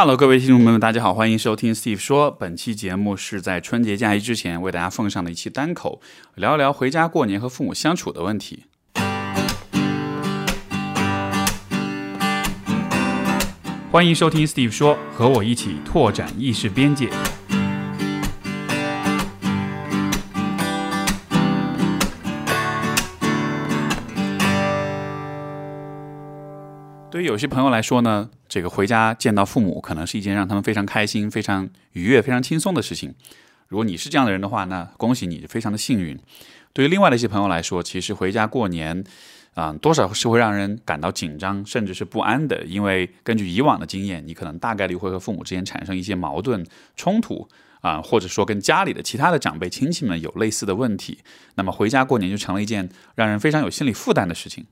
Hello，各位听众朋友们，大家好，欢迎收听 Steve 说。本期节目是在春节假期之前为大家奉上的一期单口，聊一聊回家过年和父母相处的问题。欢迎收听 Steve 说，和我一起拓展意识边界。有些朋友来说呢，这个回家见到父母，可能是一件让他们非常开心、非常愉悦、非常轻松的事情。如果你是这样的人的话，那恭喜你，非常的幸运。对于另外的一些朋友来说，其实回家过年，啊，多少是会让人感到紧张，甚至是不安的。因为根据以往的经验，你可能大概率会和父母之间产生一些矛盾冲突，啊，或者说跟家里的其他的长辈亲戚们有类似的问题。那么回家过年就成了一件让人非常有心理负担的事情，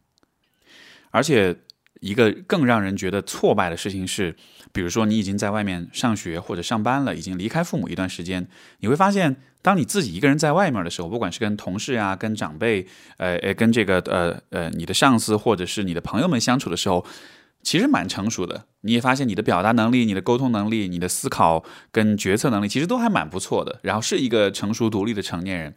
而且。一个更让人觉得挫败的事情是，比如说你已经在外面上学或者上班了，已经离开父母一段时间，你会发现，当你自己一个人在外面的时候，不管是跟同事啊、跟长辈、呃呃、跟这个呃呃你的上司或者是你的朋友们相处的时候，其实蛮成熟的。你也发现你的表达能力、你的沟通能力、你的思考跟决策能力，其实都还蛮不错的。然后是一个成熟独立的成年人。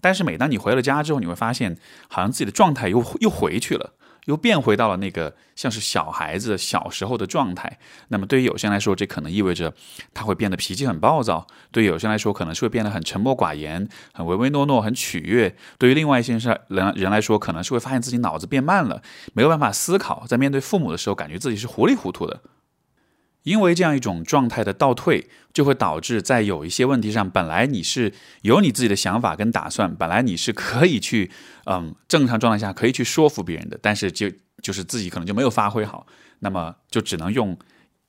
但是每当你回了家之后，你会发现，好像自己的状态又又回去了。又变回到了那个像是小孩子小时候的状态。那么对于有些人来说，这可能意味着他会变得脾气很暴躁；对有些人来说，可能是会变得很沉默寡言、很唯唯诺诺、很取悦；对于另外一些人人来说，可能是会发现自己脑子变慢了，没有办法思考，在面对父母的时候，感觉自己是糊里糊涂的。因为这样一种状态的倒退，就会导致在有一些问题上，本来你是有你自己的想法跟打算，本来你是可以去，嗯，正常状态下可以去说服别人的，但是就就是自己可能就没有发挥好，那么就只能用。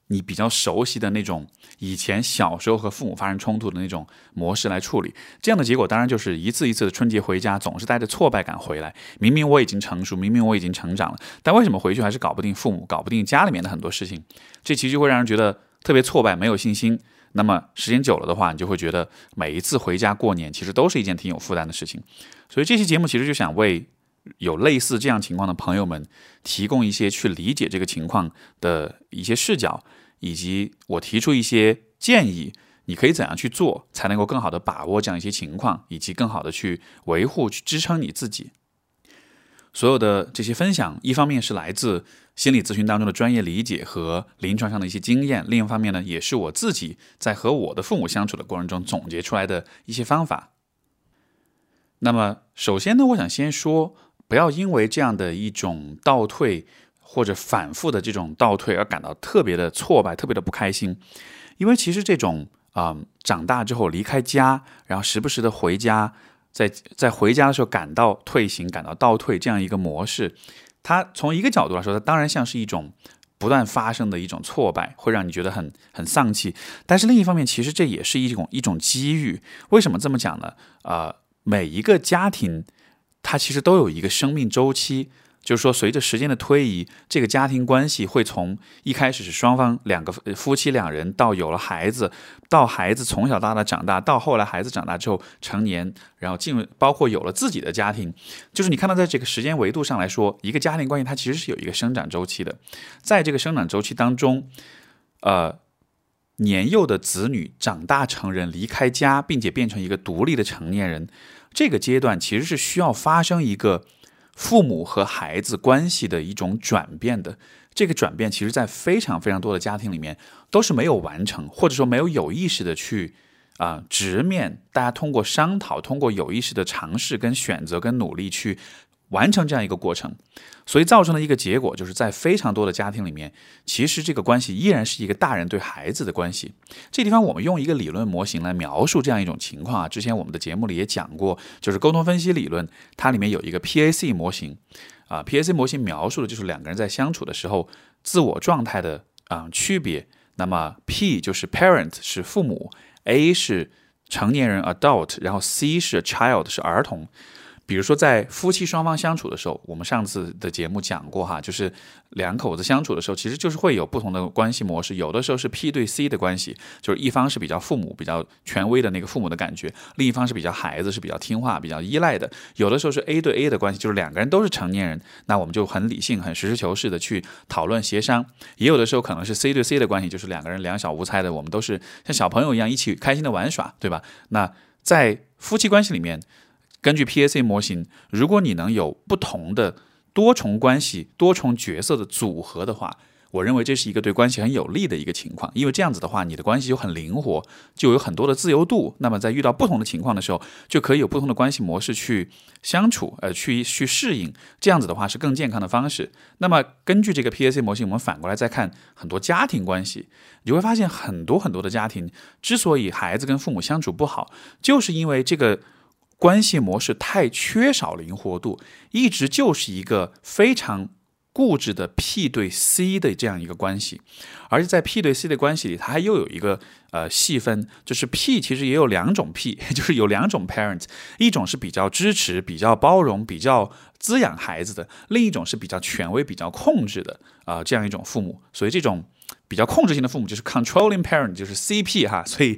你比较熟悉的那种以前小时候和父母发生冲突的那种模式来处理，这样的结果当然就是一次一次的春节回家总是带着挫败感回来。明明我已经成熟，明明我已经成长了，但为什么回去还是搞不定父母，搞不定家里面的很多事情？这其实会让人觉得特别挫败，没有信心。那么时间久了的话，你就会觉得每一次回家过年其实都是一件挺有负担的事情。所以这期节目其实就想为有类似这样情况的朋友们提供一些去理解这个情况的一些视角。以及我提出一些建议，你可以怎样去做，才能够更好的把握这样一些情况，以及更好的去维护、去支撑你自己。所有的这些分享，一方面是来自心理咨询当中的专业理解和临床上的一些经验，另一方面呢，也是我自己在和我的父母相处的过程中总结出来的一些方法。那么，首先呢，我想先说，不要因为这样的一种倒退。或者反复的这种倒退而感到特别的挫败，特别的不开心，因为其实这种啊长大之后离开家，然后时不时的回家，在在回家的时候感到退行、感到倒退这样一个模式，它从一个角度来说，它当然像是一种不断发生的一种挫败，会让你觉得很很丧气。但是另一方面，其实这也是一种一种机遇。为什么这么讲呢？啊，每一个家庭它其实都有一个生命周期。就是说，随着时间的推移，这个家庭关系会从一开始是双方两个夫妻两人，到有了孩子，到孩子从小到大长大，到后来孩子长大之后成年，然后进入包括有了自己的家庭。就是你看到，在这个时间维度上来说，一个家庭关系它其实是有一个生长周期的。在这个生长周期当中，呃，年幼的子女长大成人，离开家，并且变成一个独立的成年人，这个阶段其实是需要发生一个。父母和孩子关系的一种转变的这个转变，其实，在非常非常多的家庭里面都是没有完成，或者说没有有意识的去啊直面。大家通过商讨，通过有意识的尝试、跟选择、跟努力去。完成这样一个过程，所以造成了一个结果，就是在非常多的家庭里面，其实这个关系依然是一个大人对孩子的关系。这地方我们用一个理论模型来描述这样一种情况啊。之前我们的节目里也讲过，就是沟通分析理论，它里面有一个 PAC 模型啊。PAC 模型描述的就是两个人在相处的时候自我状态的啊区别。那么 P 就是 parent 是父母，A 是成年人 adult，然后 C 是 child 是儿童。比如说在夫妻双方相处的时候，我们上次的节目讲过哈，就是两口子相处的时候，其实就是会有不同的关系模式。有的时候是 P 对 C 的关系，就是一方是比较父母、比较权威的那个父母的感觉，另一方是比较孩子、是比较听话、比较依赖的。有的时候是 A 对 A 的关系，就是两个人都是成年人，那我们就很理性、很实事求是的去讨论协商。也有的时候可能是 C 对 C 的关系，就是两个人两小无猜的，我们都是像小朋友一样一起开心的玩耍，对吧？那在夫妻关系里面。根据 PAC 模型，如果你能有不同的多重关系、多重角色的组合的话，我认为这是一个对关系很有利的一个情况。因为这样子的话，你的关系就很灵活，就有很多的自由度。那么在遇到不同的情况的时候，就可以有不同的关系模式去相处，呃，去去适应。这样子的话是更健康的方式。那么根据这个 PAC 模型，我们反过来再看很多家庭关系，你会发现很多很多的家庭之所以孩子跟父母相处不好，就是因为这个。关系模式太缺少灵活度，一直就是一个非常固执的 P 对 C 的这样一个关系，而且在 P 对 C 的关系里，它还又有一个呃细分，就是 P 其实也有两种 P，就是有两种 parent，一种是比较支持、比较包容、比较滋养孩子的，另一种是比较权威、比较控制的啊这样一种父母，所以这种。比较控制性的父母就是 controlling parent，就是 CP 哈，所以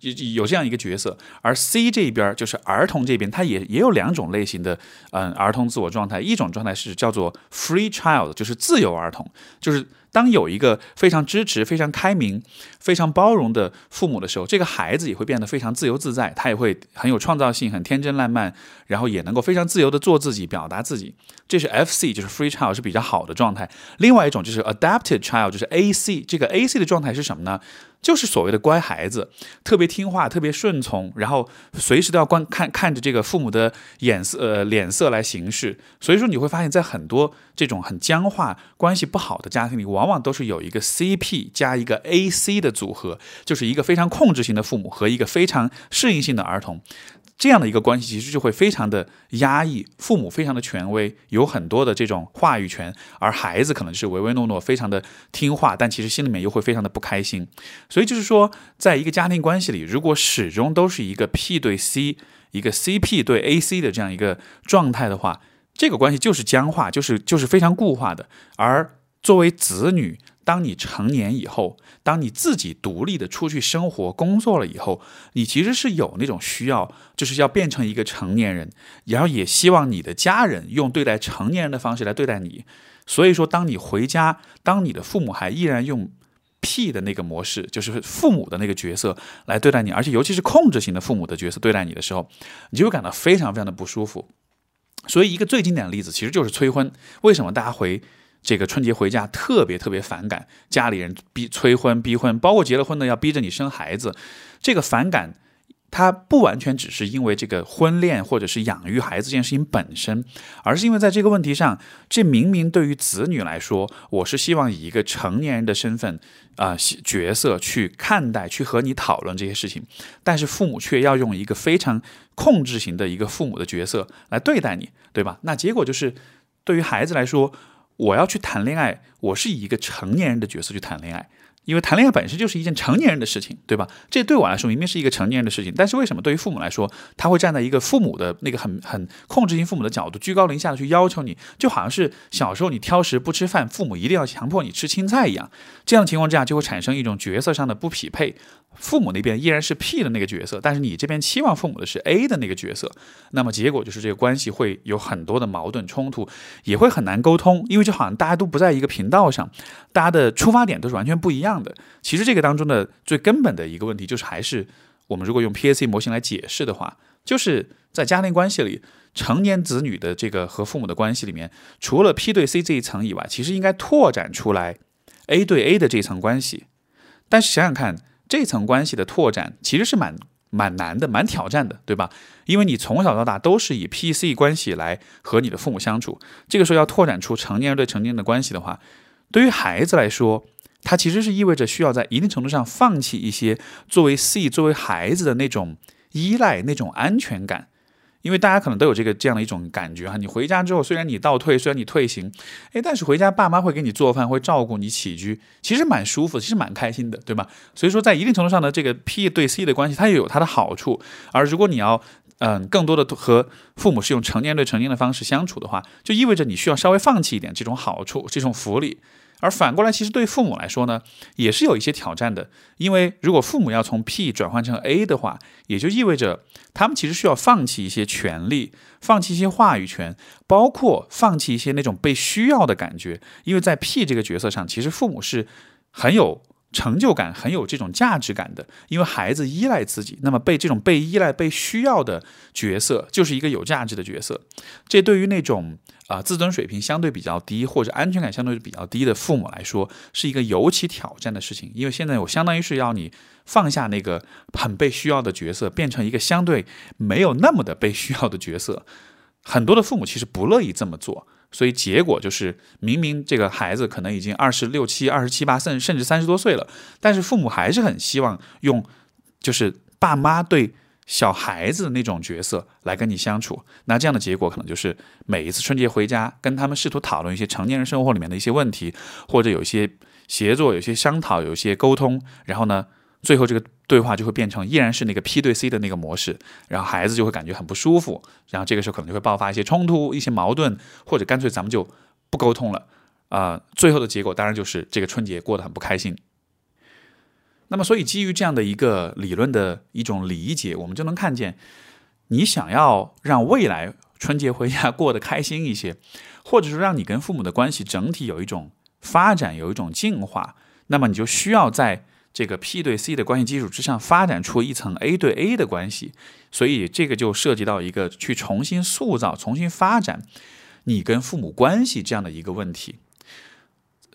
有有这样一个角色。而 C 这一边就是儿童这边，他也也有两种类型的嗯儿童自我状态，一种状态是叫做 free child，就是自由儿童，就是。当有一个非常支持、非常开明、非常包容的父母的时候，这个孩子也会变得非常自由自在，他也会很有创造性、很天真烂漫，然后也能够非常自由的做自己、表达自己。这是 F C，就是 Free Child 是比较好的状态。另外一种就是 Adapted Child，就是 A C。这个 A C 的状态是什么呢？就是所谓的乖孩子，特别听话，特别顺从，然后随时都要观看看着这个父母的眼色呃脸色来行事。所以说你会发现在很多这种很僵化、关系不好的家庭里，往往都是有一个 CP 加一个 AC 的组合，就是一个非常控制型的父母和一个非常适应性的儿童。这样的一个关系其实就会非常的压抑，父母非常的权威，有很多的这种话语权，而孩子可能是唯唯诺诺，非常的听话，但其实心里面又会非常的不开心。所以就是说，在一个家庭关系里，如果始终都是一个 P 对 C，一个 CP 对 AC 的这样一个状态的话，这个关系就是僵化，就是就是非常固化的。而作为子女，当你成年以后，当你自己独立的出去生活、工作了以后，你其实是有那种需要，就是要变成一个成年人，然后也希望你的家人用对待成年人的方式来对待你。所以说，当你回家，当你的父母还依然用 P 的那个模式，就是父母的那个角色来对待你，而且尤其是控制型的父母的角色对待你的时候，你就会感到非常非常的不舒服。所以，一个最经典的例子其实就是催婚。为什么大家回？这个春节回家特别特别反感家里人逼催婚逼婚，包括结了婚的要逼着你生孩子，这个反感，它不完全只是因为这个婚恋或者是养育孩子这件事情本身，而是因为在这个问题上，这明明对于子女来说，我是希望以一个成年人的身份啊角色去看待，去和你讨论这些事情，但是父母却要用一个非常控制型的一个父母的角色来对待你，对吧？那结果就是对于孩子来说。我要去谈恋爱，我是以一个成年人的角色去谈恋爱，因为谈恋爱本身就是一件成年人的事情，对吧？这对我来说明明是一个成年人的事情，但是为什么对于父母来说，他会站在一个父母的那个很很控制型父母的角度，居高临下的去要求你，就好像是小时候你挑食不吃饭，父母一定要强迫你吃青菜一样，这样的情况之下就会产生一种角色上的不匹配。父母那边依然是 P 的那个角色，但是你这边期望父母的是 A 的那个角色，那么结果就是这个关系会有很多的矛盾冲突，也会很难沟通，因为就好像大家都不在一个频道上，大家的出发点都是完全不一样样的。其实这个当中的最根本的一个问题，就是还是我们如果用 PAC 模型来解释的话，就是在家庭关系里，成年子女的这个和父母的关系里面，除了 P 对 C 这一层以外，其实应该拓展出来 A 对 A 的这一层关系。但是想想看。这层关系的拓展其实是蛮蛮难的，蛮挑战的，对吧？因为你从小到大都是以 P C 关系来和你的父母相处，这个时候要拓展出成年人对成年人的关系的话，对于孩子来说，它其实是意味着需要在一定程度上放弃一些作为 C 作为孩子的那种依赖、那种安全感。因为大家可能都有这个这样的一种感觉哈，你回家之后，虽然你倒退，虽然你退行，哎，但是回家爸妈会给你做饭，会照顾你起居，其实蛮舒服，其实蛮开心的，对吧？所以说，在一定程度上的这个 P 对 C 的关系，它也有它的好处。而如果你要嗯，更多的和父母是用成年对成年的方式相处的话，就意味着你需要稍微放弃一点这种好处、这种福利。而反过来，其实对父母来说呢，也是有一些挑战的。因为如果父母要从 P 转换成 A 的话，也就意味着他们其实需要放弃一些权利，放弃一些话语权，包括放弃一些那种被需要的感觉。因为在 P 这个角色上，其实父母是很有。成就感很有这种价值感的，因为孩子依赖自己，那么被这种被依赖、被需要的角色，就是一个有价值的角色。这对于那种啊自尊水平相对比较低或者安全感相对比较低的父母来说，是一个尤其挑战的事情。因为现在我相当于是要你放下那个很被需要的角色，变成一个相对没有那么的被需要的角色。很多的父母其实不乐意这么做。所以结果就是，明明这个孩子可能已经二十六七、二十七八，甚甚至三十多岁了，但是父母还是很希望用，就是爸妈对小孩子那种角色来跟你相处。那这样的结果可能就是，每一次春节回家，跟他们试图讨论一些成年人生活里面的一些问题，或者有一些协作、有些商讨、有些沟通，然后呢？最后，这个对话就会变成依然是那个 P 对 C 的那个模式，然后孩子就会感觉很不舒服，然后这个时候可能就会爆发一些冲突、一些矛盾，或者干脆咱们就不沟通了。啊，最后的结果当然就是这个春节过得很不开心。那么，所以基于这样的一个理论的一种理解，我们就能看见，你想要让未来春节回家过得开心一些，或者说让你跟父母的关系整体有一种发展、有一种进化，那么你就需要在。这个 P 对 C 的关系基础之上，发展出一层 A 对 A 的关系，所以这个就涉及到一个去重新塑造、重新发展你跟父母关系这样的一个问题。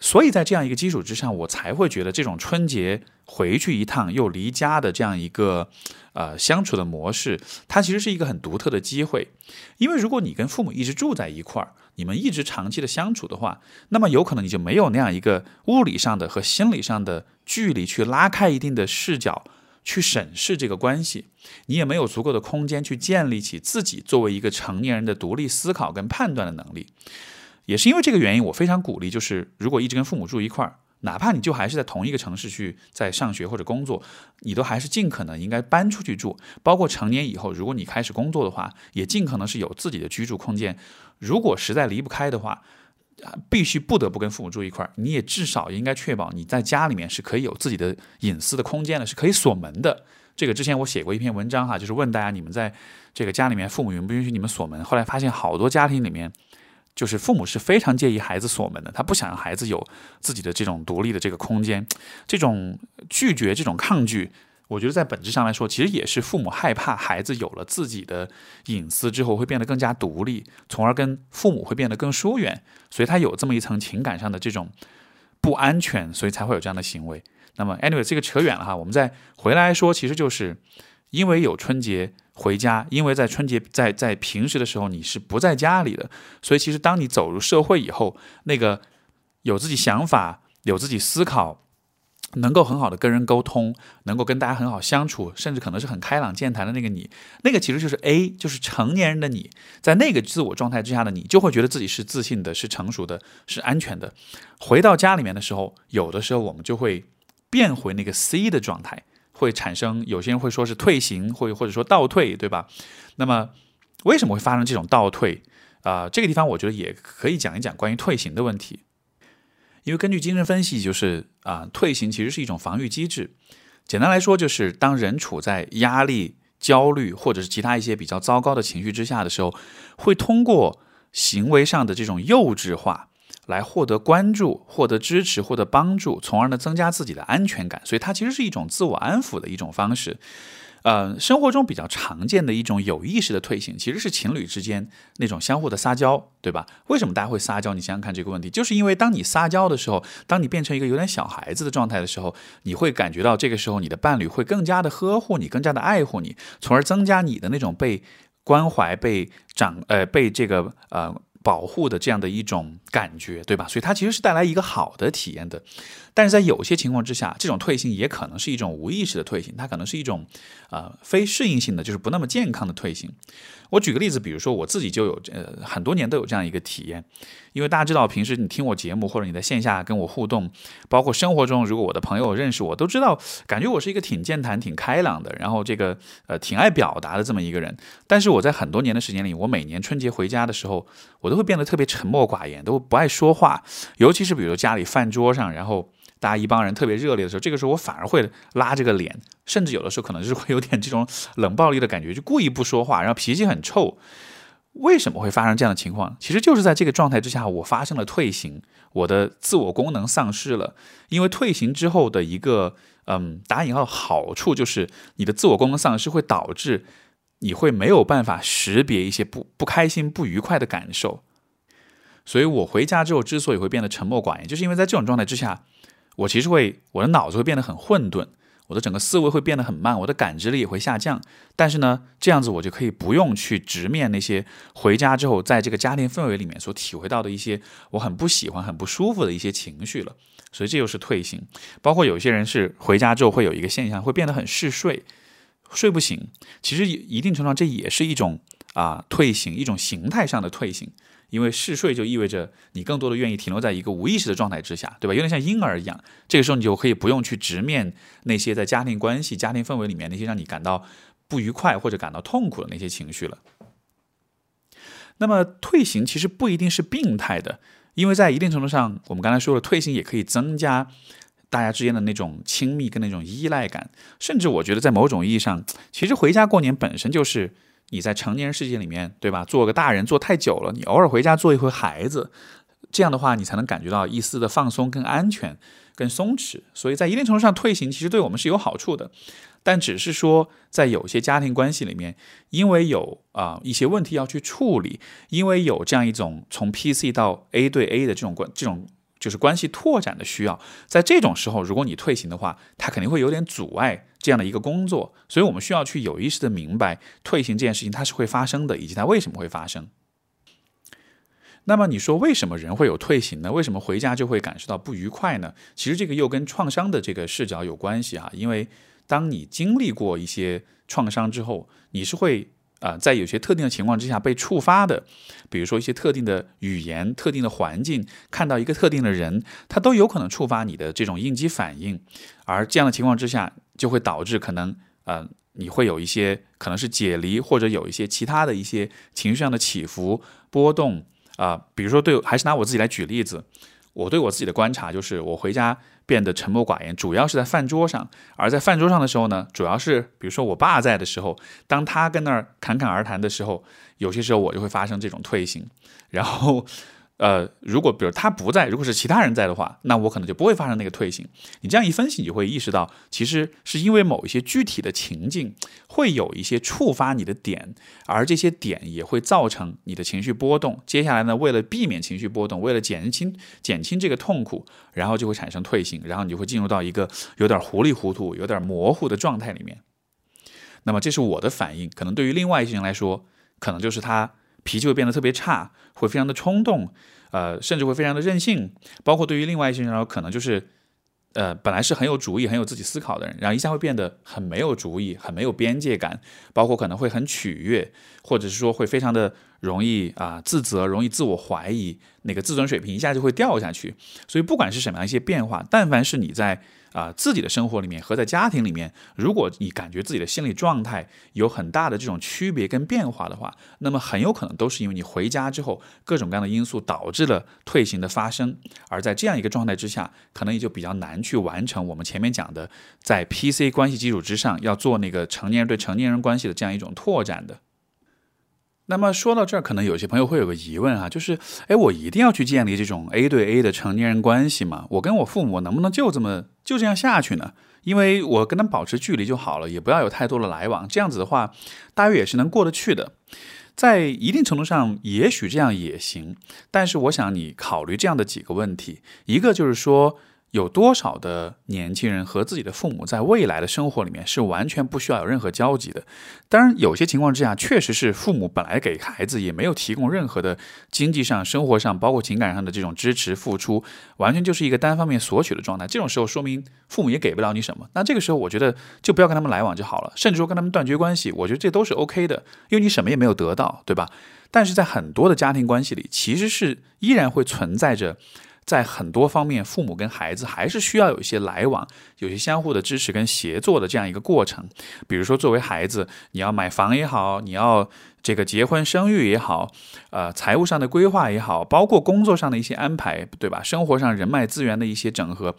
所以在这样一个基础之上，我才会觉得这种春节回去一趟又离家的这样一个呃相处的模式，它其实是一个很独特的机会。因为如果你跟父母一直住在一块儿，你们一直长期的相处的话，那么有可能你就没有那样一个物理上的和心理上的距离去拉开一定的视角去审视这个关系，你也没有足够的空间去建立起自己作为一个成年人的独立思考跟判断的能力。也是因为这个原因，我非常鼓励，就是如果一直跟父母住一块儿。哪怕你就还是在同一个城市去在上学或者工作，你都还是尽可能应该搬出去住。包括成年以后，如果你开始工作的话，也尽可能是有自己的居住空间。如果实在离不开的话，必须不得不跟父母住一块儿，你也至少应该确保你在家里面是可以有自己的隐私的空间的，是可以锁门的。这个之前我写过一篇文章哈，就是问大家你们在这个家里面父母允不允许你们锁门？后来发现好多家庭里面。就是父母是非常介意孩子锁门的，他不想让孩子有自己的这种独立的这个空间，这种拒绝、这种抗拒，我觉得在本质上来说，其实也是父母害怕孩子有了自己的隐私之后会变得更加独立，从而跟父母会变得更疏远，所以他有这么一层情感上的这种不安全，所以才会有这样的行为。那么，anyway，这个扯远了哈，我们再回来说，其实就是因为有春节。回家，因为在春节在在平时的时候你是不在家里的，所以其实当你走入社会以后，那个有自己想法、有自己思考，能够很好的跟人沟通，能够跟大家很好相处，甚至可能是很开朗健谈的那个你，那个其实就是 A，就是成年人的你，在那个自我状态之下的你，就会觉得自己是自信的、是成熟的、是安全的。回到家里面的时候，有的时候我们就会变回那个 C 的状态。会产生有些人会说是退行，或或者说倒退，对吧？那么为什么会发生这种倒退？啊，这个地方我觉得也可以讲一讲关于退行的问题。因为根据精神分析，就是啊，退行其实是一种防御机制。简单来说，就是当人处在压力、焦虑或者是其他一些比较糟糕的情绪之下的时候，会通过行为上的这种幼稚化。来获得关注、获得支持、获得帮助，从而呢增加自己的安全感。所以它其实是一种自我安抚的一种方式。呃，生活中比较常见的一种有意识的退行，其实是情侣之间那种相互的撒娇，对吧？为什么大家会撒娇？你想想看这个问题，就是因为当你撒娇的时候，当你变成一个有点小孩子的状态的时候，你会感觉到这个时候你的伴侣会更加的呵护你，更加的爱护你，从而增加你的那种被关怀、被长呃被这个呃。保护的这样的一种感觉，对吧？所以它其实是带来一个好的体验的。但是在有些情况之下，这种退行也可能是一种无意识的退行，它可能是一种呃非适应性的，就是不那么健康的退行。我举个例子，比如说我自己就有呃很多年都有这样一个体验，因为大家知道平时你听我节目或者你在线下跟我互动，包括生活中如果我的朋友认识我，都知道感觉我是一个挺健谈、挺开朗的，然后这个呃挺爱表达的这么一个人。但是我在很多年的时间里，我每年春节回家的时候，我都会变得特别沉默寡言，都不爱说话，尤其是比如家里饭桌上，然后。大家一帮人特别热烈的时候，这个时候我反而会拉这个脸，甚至有的时候可能就是会有点这种冷暴力的感觉，就故意不说话，然后脾气很臭。为什么会发生这样的情况？其实就是在这个状态之下，我发生了退行，我的自我功能丧失了。因为退行之后的一个嗯打引号好处，就是你的自我功能丧失会导致你会没有办法识别一些不不开心、不愉快的感受。所以我回家之后之所以会变得沉默寡言，就是因为在这种状态之下。我其实会，我的脑子会变得很混沌，我的整个思维会变得很慢，我的感知力也会下降。但是呢，这样子我就可以不用去直面那些回家之后在这个家庭氛围里面所体会到的一些我很不喜欢、很不舒服的一些情绪了。所以这就是退行。包括有些人是回家之后会有一个现象，会变得很嗜睡，睡不醒。其实一定程度上这也是一种啊退行，一种形态上的退行。因为嗜睡就意味着你更多的愿意停留在一个无意识的状态之下，对吧？有点像婴儿一样。这个时候你就可以不用去直面那些在家庭关系、家庭氛围里面那些让你感到不愉快或者感到痛苦的那些情绪了。那么退行其实不一定是病态的，因为在一定程度上，我们刚才说了，退行也可以增加大家之间的那种亲密跟那种依赖感，甚至我觉得在某种意义上，其实回家过年本身就是。你在成年人世界里面，对吧？做个大人做太久了，你偶尔回家做一回孩子，这样的话，你才能感觉到一丝的放松、跟安全、跟松弛。所以在一定程度上，退行其实对我们是有好处的，但只是说，在有些家庭关系里面，因为有啊一些问题要去处理，因为有这样一种从 PC 到 A 对 A 的这种关这种。就是关系拓展的需要，在这种时候，如果你退行的话，它肯定会有点阻碍这样的一个工作，所以我们需要去有意识的明白退行这件事情它是会发生的，以及它为什么会发生。那么你说为什么人会有退行呢？为什么回家就会感受到不愉快呢？其实这个又跟创伤的这个视角有关系啊，因为当你经历过一些创伤之后，你是会。啊，在有些特定的情况之下被触发的，比如说一些特定的语言、特定的环境，看到一个特定的人，他都有可能触发你的这种应激反应，而这样的情况之下，就会导致可能，呃，你会有一些可能是解离，或者有一些其他的一些情绪上的起伏波动啊，比如说对，还是拿我自己来举例子。我对我自己的观察就是，我回家变得沉默寡言，主要是在饭桌上。而在饭桌上的时候呢，主要是比如说我爸在的时候，当他跟那儿侃侃而谈的时候，有些时候我就会发生这种退行，然后。呃，如果比如他不在，如果是其他人在的话，那我可能就不会发生那个退行。你这样一分析，你就会意识到，其实是因为某一些具体的情境会有一些触发你的点，而这些点也会造成你的情绪波动。接下来呢，为了避免情绪波动，为了减轻减轻这个痛苦，然后就会产生退行，然后你就会进入到一个有点糊里糊涂、有点模糊的状态里面。那么这是我的反应，可能对于另外一些人来说，可能就是他。脾气会变得特别差，会非常的冲动，呃，甚至会非常的任性。包括对于另外一些人，可能就是，呃，本来是很有主意、很有自己思考的人，然后一下会变得很没有主意、很没有边界感。包括可能会很取悦，或者是说会非常的容易啊自责、容易自我怀疑，那个自尊水平一下就会掉下去。所以不管是什么样一些变化，但凡是你在。啊，自己的生活里面和在家庭里面，如果你感觉自己的心理状态有很大的这种区别跟变化的话，那么很有可能都是因为你回家之后各种各样的因素导致了退行的发生，而在这样一个状态之下，可能也就比较难去完成我们前面讲的在 PC 关系基础之上要做那个成年人对成年人关系的这样一种拓展的。那么说到这儿，可能有些朋友会有个疑问啊，就是，哎，我一定要去建立这种 A 对 A 的成年人关系吗？我跟我父母能不能就这么就这样下去呢？因为我跟他保持距离就好了，也不要有太多的来往，这样子的话，大约也是能过得去的。在一定程度上，也许这样也行。但是我想你考虑这样的几个问题，一个就是说，有多少的年轻人和自己的父母在未来的生活里面是完全不需要有任何交集的？当然，有些情况之下，确实是父母本来给孩子也没有提供任何的经济上、生活上，包括情感上的这种支持付出，完全就是一个单方面索取的状态。这种时候，说明父母也给不了你什么。那这个时候，我觉得就不要跟他们来往就好了，甚至说跟他们断绝关系。我觉得这都是 OK 的，因为你什么也没有得到，对吧？但是在很多的家庭关系里，其实是依然会存在着。在很多方面，父母跟孩子还是需要有一些来往，有些相互的支持跟协作的这样一个过程。比如说，作为孩子，你要买房也好，你要这个结婚生育也好，呃，财务上的规划也好，包括工作上的一些安排，对吧？生活上人脉资源的一些整合。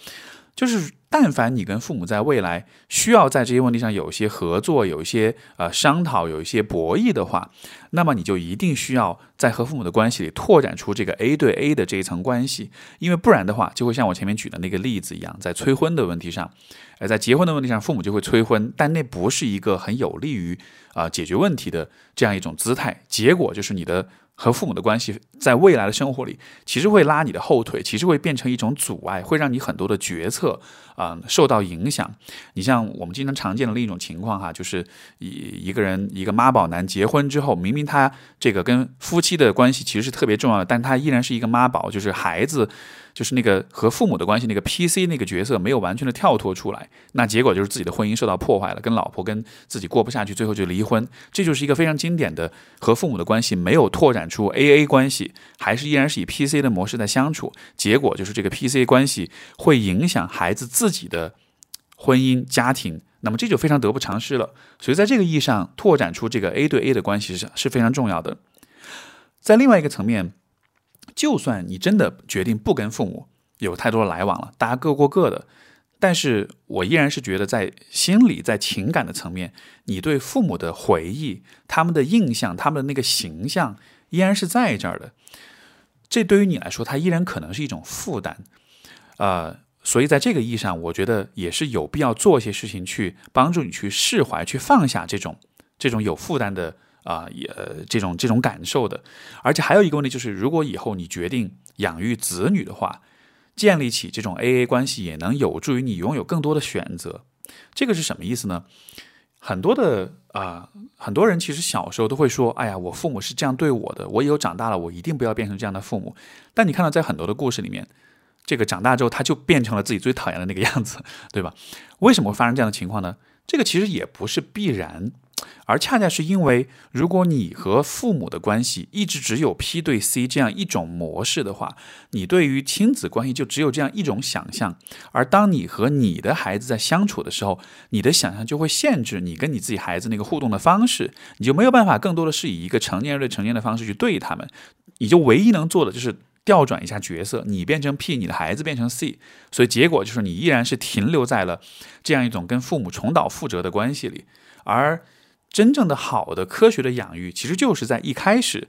就是，但凡你跟父母在未来需要在这些问题上有一些合作、有一些呃商讨、有一些博弈的话，那么你就一定需要在和父母的关系里拓展出这个 A 对 A 的这一层关系，因为不然的话，就会像我前面举的那个例子一样，在催婚的问题上，呃，在结婚的问题上，父母就会催婚，但那不是一个很有利于啊解决问题的这样一种姿态，结果就是你的。和父母的关系，在未来的生活里，其实会拉你的后腿，其实会变成一种阻碍，会让你很多的决策啊受到影响。你像我们经常常见的另一种情况哈，就是一一个人一个妈宝男结婚之后，明明他这个跟夫妻的关系其实是特别重要的，但他依然是一个妈宝，就是孩子。就是那个和父母的关系，那个 PC 那个角色没有完全的跳脱出来，那结果就是自己的婚姻受到破坏了，跟老婆跟自己过不下去，最后就离婚。这就是一个非常经典的和父母的关系没有拓展出 AA 关系，还是依然是以 PC 的模式在相处，结果就是这个 PC 关系会影响孩子自己的婚姻家庭，那么这就非常得不偿失了。所以在这个意义上，拓展出这个 A 对 A 的关系是是非常重要的。在另外一个层面。就算你真的决定不跟父母有太多的来往了，大家各过各的，但是我依然是觉得，在心理、在情感的层面，你对父母的回忆、他们的印象、他们的那个形象，依然是在这儿的。这对于你来说，它依然可能是一种负担，呃，所以在这个意义上，我觉得也是有必要做一些事情去帮助你去释怀、去放下这种这种有负担的。啊，也这种这种感受的，而且还有一个问题就是，如果以后你决定养育子女的话，建立起这种 A A 关系，也能有助于你拥有更多的选择。这个是什么意思呢？很多的啊，很多人其实小时候都会说：“哎呀，我父母是这样对我的，我以后长大了，我一定不要变成这样的父母。”但你看到在很多的故事里面，这个长大之后他就变成了自己最讨厌的那个样子，对吧？为什么会发生这样的情况呢？这个其实也不是必然。而恰恰是因为，如果你和父母的关系一直只有 P 对 C 这样一种模式的话，你对于亲子关系就只有这样一种想象。而当你和你的孩子在相处的时候，你的想象就会限制你跟你自己孩子那个互动的方式，你就没有办法更多的是以一个成年人对成年的方式去对他们，你就唯一能做的就是调转一下角色，你变成 P，你的孩子变成 C，所以结果就是你依然是停留在了这样一种跟父母重蹈覆辙的关系里，而。真正的好的科学的养育，其实就是在一开始，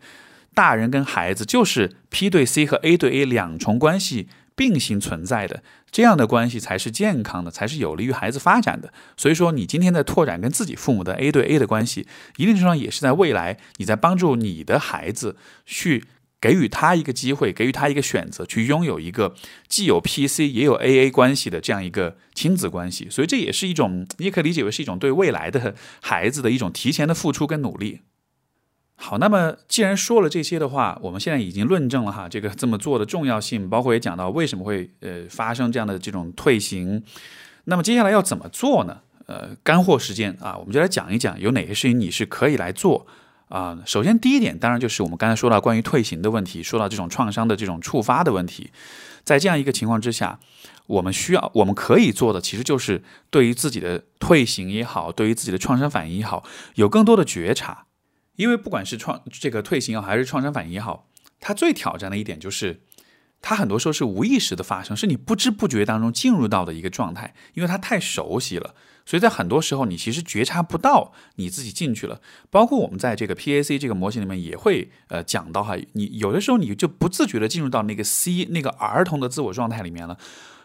大人跟孩子就是 P 对 C 和 A 对 A 两重关系并行存在的，这样的关系才是健康的，才是有利于孩子发展的。所以说，你今天在拓展跟自己父母的 A 对 A 的关系，一定程度上也是在未来你在帮助你的孩子去。给予他一个机会，给予他一个选择，去拥有一个既有 PC 也有 AA 关系的这样一个亲子关系，所以这也是一种，你也可以理解为是一种对未来的 孩子的一种提前的付出跟努力。好，那么既然说了这些的话，我们现在已经论证了哈这个这么做的重要性，包括也讲到为什么会呃发生这样的这种退行。那么接下来要怎么做呢？呃，干货时间啊，我们就来讲一讲有哪些事情你是可以来做。啊，首先第一点，当然就是我们刚才说到关于退行的问题，说到这种创伤的这种触发的问题，在这样一个情况之下，我们需要我们可以做的，其实就是对于自己的退行也好，对于自己的创伤反应也好，有更多的觉察。因为不管是创这个退行也好，还是创伤反应也好，它最挑战的一点就是。它很多时候是无意识的发生，是你不知不觉当中进入到的一个状态，因为它太熟悉了，所以在很多时候你其实觉察不到你自己进去了。包括我们在这个 PAC 这个模型里面也会呃讲到哈，你有的时候你就不自觉的进入到那个 C 那个儿童的自我状态里面了，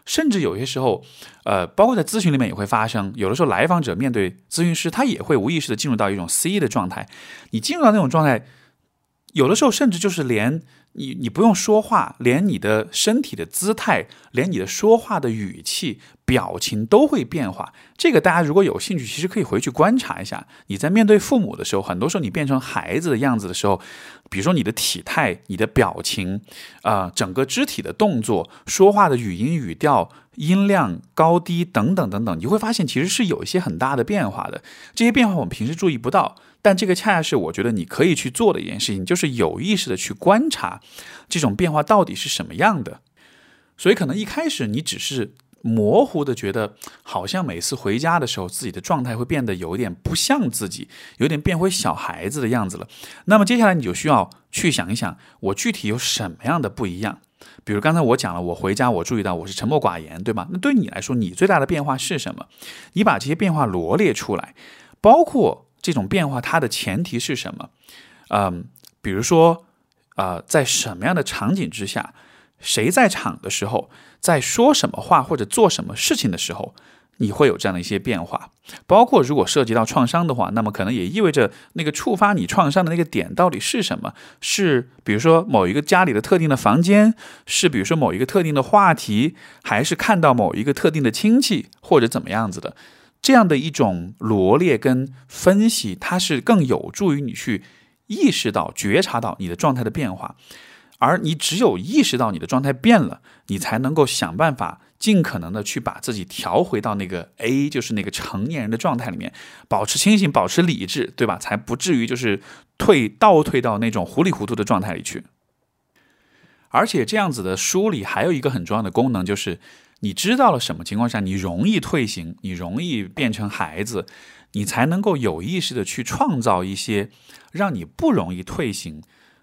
甚至有些时候，呃，包括在咨询里面也会发生，有的时候来访者面对咨询师，他也会无意识的进入到一种 C 的状态，你进入到那种状态，有的时候甚至就是连。你你不用说话，连你的身体的姿态，连你的说话的语气、表情都会变化。这个大家如果有兴趣，其实可以回去观察一下。你在面对父母的时候，很多时候你变成孩子的样子的时候，比如说你的体态、你的表情，啊，整个肢体的动作、说话的语音语调、音量高低等等等等，你会发现其实是有一些很大的变化的。这些变化我们平时注意不到。但这个恰恰是我觉得你可以去做的一件事情，就是有意识的去观察这种变化到底是什么样的。所以可能一开始你只是模糊的觉得，好像每次回家的时候自己的状态会变得有点不像自己，有点变回小孩子的样子了。那么接下来你就需要去想一想，我具体有什么样的不一样？比如刚才我讲了，我回家我注意到我是沉默寡言，对吗？那对你来说，你最大的变化是什么？你把这些变化罗列出来，包括。这种变化，它的前提是什么？嗯，比如说，呃，在什么样的场景之下，谁在场的时候，在说什么话或者做什么事情的时候，你会有这样的一些变化。包括如果涉及到创伤的话，那么可能也意味着那个触发你创伤的那个点到底是什么？是比如说某一个家里的特定的房间，是比如说某一个特定的话题，还是看到某一个特定的亲戚，或者怎么样子的？这样的一种罗列跟分析，它是更有助于你去意识到、觉察到你的状态的变化。而你只有意识到你的状态变了，你才能够想办法尽可能的去把自己调回到那个 A，就是那个成年人的状态里面，保持清醒，保持理智，对吧？才不至于就是退倒退到那种糊里糊涂的状态里去。而且这样子的梳理还有一个很重要的功能，就是。你知道了什么情况下你容易退行，你容易变成孩子，你才能够有意识的去创造一些让你不容易退行、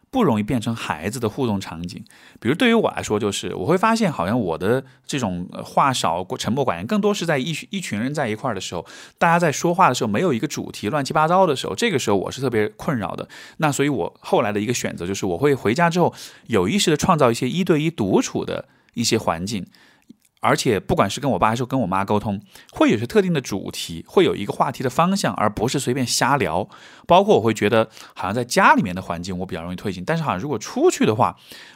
不容易变成孩子的互动场景。比如对于我来说，就是我会发现，好像我的这种话少、沉默寡言，更多是在一一群人在一块儿的时候，大家在说话的时候没有一个主题，乱七八糟的时候，这个时候我是特别困扰的。那所以我后来的一个选择就是，我会回家之后有意识的创造一些一对一独处的一些环境。而且，不管是跟我爸还是跟我妈沟通，会有些特定的主题，会有一个话题的方向，而不是随便瞎聊。包括我会觉得，好像在家里面的环境我比较容易退行，但是好像如果出去的话，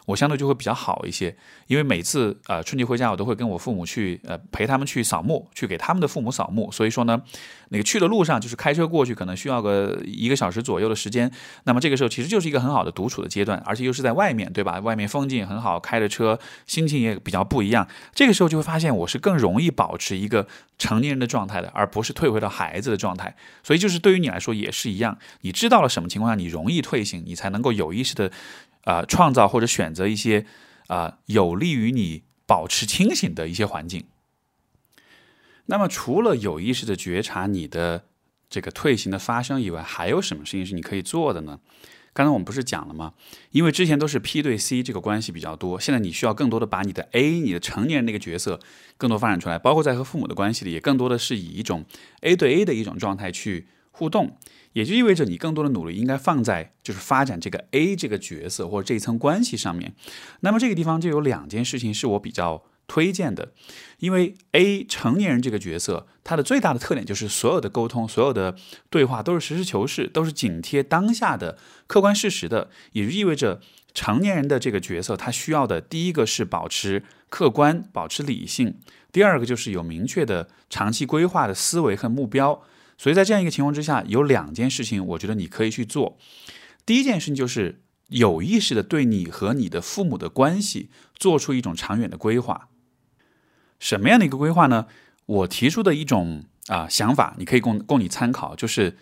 我相对就会比较好一些。因为每次呃春节回家，我都会跟我父母去呃陪他们去扫墓，去给他们的父母扫墓。所以说呢，那个去的路上就是开车过去，可能需要个一个小时左右的时间。那么这个时候其实就是一个很好的独处的阶段，而且又是在外面，对吧？外面风景很好，开着车，心情也比较不一样。这个时候就会发现，我是更容易保持一个成年人的状态的，而不是退回到孩子的状态。所以就是对于你来说也是一样，你知道了什么情况下你容易退行，你才能够有意识的，呃，创造或者选择一些啊有利于你保持清醒的一些环境。那么除了有意识的觉察你的这个退行的发生以外，还有什么事情是你可以做的呢？刚才我们不是讲了吗？因为之前都是 P 对 C 这个关系比较多，现在你需要更多的把你的 A，你的成年人那个角色更多发展出来，包括在和父母的关系里，也更多的是以一种 A 对 A 的一种状态去互动，也就意味着你更多的努力应该放在就是发展这个 A 这个角色或者这一层关系上面。那么这个地方就有两件事情是我比较。推荐的，因为 A 成年人这个角色，他的最大的特点就是所有的沟通、所有的对话都是实事求是，都是紧贴当下的客观事实的，也就意味着成年人的这个角色，他需要的第一个是保持客观、保持理性，第二个就是有明确的长期规划的思维和目标。所以在这样一个情况之下，有两件事情，我觉得你可以去做。第一件事情就是有意识的对你和你的父母的关系做出一种长远的规划。什么样的一个规划呢？我提出的一种啊想法，你可以供供你参考，就是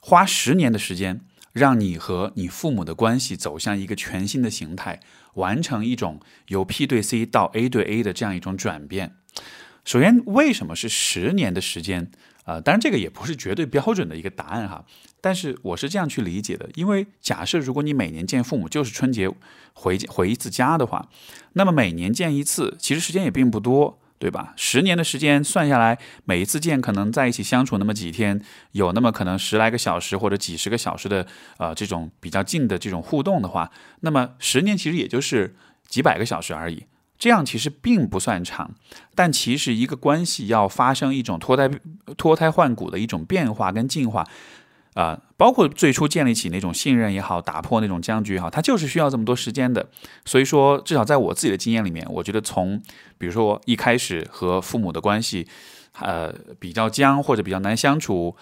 花十年的时间，让你和你父母的关系走向一个全新的形态，完成一种由 P 对 C 到 A 对 A 的这样一种转变。首先，为什么是十年的时间？啊，当然这个也不是绝对标准的一个答案哈。但是我是这样去理解的，因为假设如果你每年见父母就是春节回回一次家的话，那么每年见一次，其实时间也并不多，对吧？十年的时间算下来，每一次见可能在一起相处那么几天，有那么可能十来个小时或者几十个小时的呃这种比较近的这种互动的话，那么十年其实也就是几百个小时而已。这样其实并不算长，但其实一个关系要发生一种脱胎脱胎换骨的一种变化跟进化，啊，包括最初建立起那种信任也好，打破那种僵局也好，它就是需要这么多时间的。所以说，至少在我自己的经验里面，我觉得从比如说一开始和父母的关系，呃，比较僵或者比较难相处，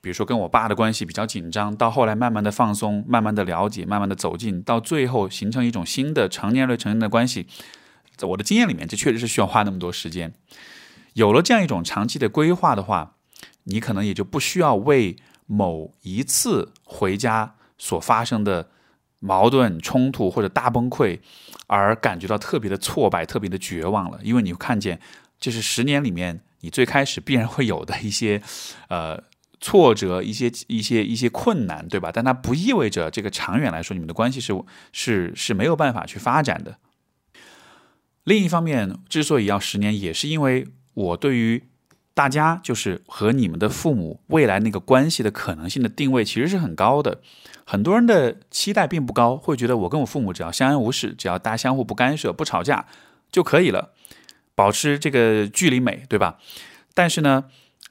比如说跟我爸的关系比较紧张，到后来慢慢的放松，慢慢的了解，慢慢的走近，到最后形成一种新的成年人成人的关系，在我的经验里面，这确实是需要花那么多时间。有了这样一种长期的规划的话，你可能也就不需要为。某一次回家所发生的矛盾冲突或者大崩溃，而感觉到特别的挫败、特别的绝望了，因为你会看见，这是十年里面你最开始必然会有的一些呃挫折、一些一些一些困难，对吧？但它不意味着这个长远来说你们的关系是是是没有办法去发展的。另一方面，之所以要十年，也是因为我对于。大家就是和你们的父母未来那个关系的可能性的定位其实是很高的，很多人的期待并不高，会觉得我跟我父母只要相安无事，只要大家相互不干涉、不吵架就可以了，保持这个距离美，对吧？但是呢，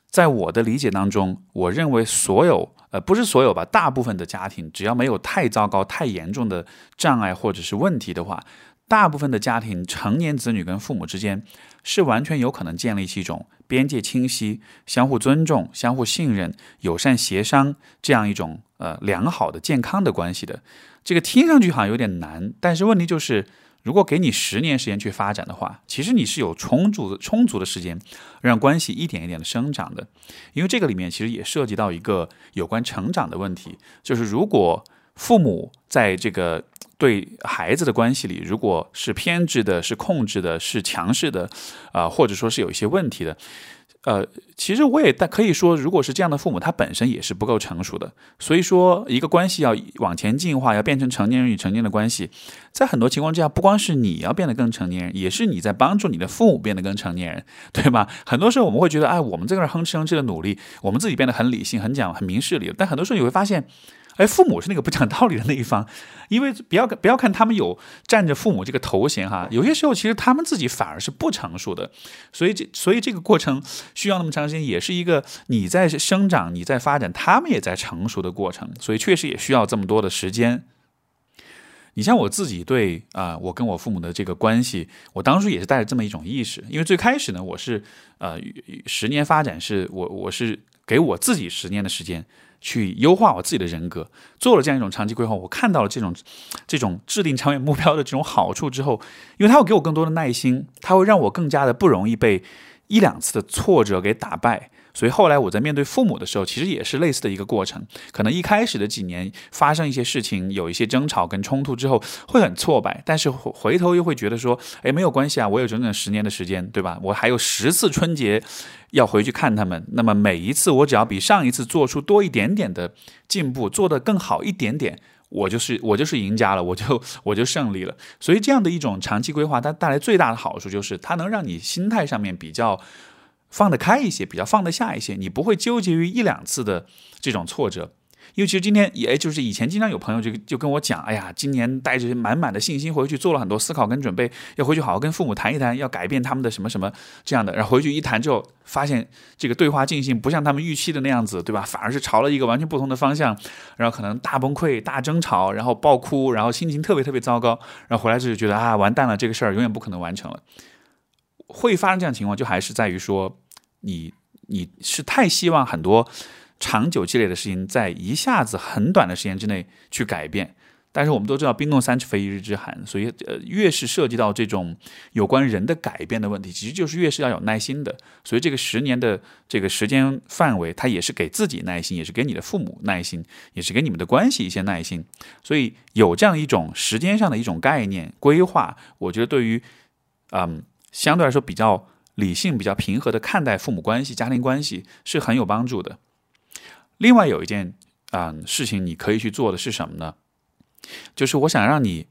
在我的理解当中，我认为所有呃不是所有吧，大部分的家庭只要没有太糟糕、太严重的障碍或者是问题的话。大部分的家庭，成年子女跟父母之间是完全有可能建立起一种边界清晰、相互尊重、相互信任、友善协商这样一种呃良好的、健康的关系的。这个听上去好像有点难，但是问题就是，如果给你十年时间去发展的话，其实你是有充足的、充足的时间让关系一点一点的生长的。因为这个里面其实也涉及到一个有关成长的问题，就是如果父母在这个。对孩子的关系里，如果是偏执的、是控制的、是强势的，啊，或者说是有一些问题的，呃，其实我也但可以说，如果是这样的父母，他本身也是不够成熟的。所以说，一个关系要往前进化，要变成成年人与成年的关系，在很多情况之下，不光是你要变得更成年人，也是你在帮助你的父母变得更成年人，对吧？很多时候我们会觉得，哎，我们这个哼哧哼哧的努力，我们自己变得很理性、很讲、很明事理，但很多时候你会发现。哎，父母是那个不讲道理的那一方，因为不要不要看他们有占着父母这个头衔哈，有些时候其实他们自己反而是不成熟的，所以这所以这个过程需要那么长时间，也是一个你在生长、你在发展，他们也在成熟的过程，所以确实也需要这么多的时间。你像我自己对啊，我跟我父母的这个关系，我当初也是带着这么一种意识，因为最开始呢，我是呃十年发展是我我是给我自己十年的时间。去优化我自己的人格，做了这样一种长期规划，我看到了这种这种制定长远目标的这种好处之后，因为它会给我更多的耐心，它会让我更加的不容易被一两次的挫折给打败。所以后来我在面对父母的时候，其实也是类似的一个过程。可能一开始的几年发生一些事情，有一些争吵跟冲突之后，会很挫败。但是回头又会觉得说，哎，没有关系啊，我有整整十年的时间，对吧？我还有十次春节要回去看他们。那么每一次我只要比上一次做出多一点点的进步，做得更好一点点，我就是我就是赢家了，我就我就胜利了。所以这样的一种长期规划，它带来最大的好处就是，它能让你心态上面比较。放得开一些，比较放得下一些，你不会纠结于一两次的这种挫折。因为其实今天，也就是以前经常有朋友就就跟我讲，哎呀，今年带着满满的信心回去，做了很多思考跟准备，要回去好好跟父母谈一谈，要改变他们的什么什么这样的。然后回去一谈之后，发现这个对话进行不像他们预期的那样子，对吧？反而是朝了一个完全不同的方向，然后可能大崩溃、大争吵，然后爆哭，然后心情特别特别糟糕，然后回来之后觉得啊，完蛋了，这个事儿永远不可能完成了。会发生这样情况，就还是在于说。你你是太希望很多长久积累的事情在一下子很短的时间之内去改变，但是我们都知道冰冻三尺非一日之寒，所以呃越是涉及到这种有关人的改变的问题，其实就是越是要有耐心的。所以这个十年的这个时间范围，它也是给自己耐心，也是给你的父母耐心，也是给你们的关系一些耐心。所以有这样一种时间上的一种概念规划，我觉得对于嗯相对来说比较。理性比较平和的看待父母关系、家庭关系是很有帮助的。另外有一件啊事情你可以去做的是什么呢？就是我想让你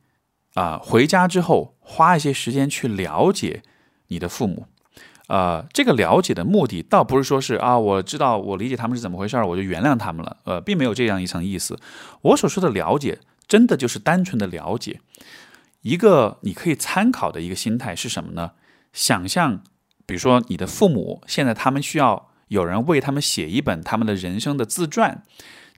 啊回家之后花一些时间去了解你的父母。呃，这个了解的目的倒不是说是啊我知道我理解他们是怎么回事儿，我就原谅他们了。呃，并没有这样一层意思。我所说的了解，真的就是单纯的了解。一个你可以参考的一个心态是什么呢？想象。比如说，你的父母现在他们需要有人为他们写一本他们的人生的自传，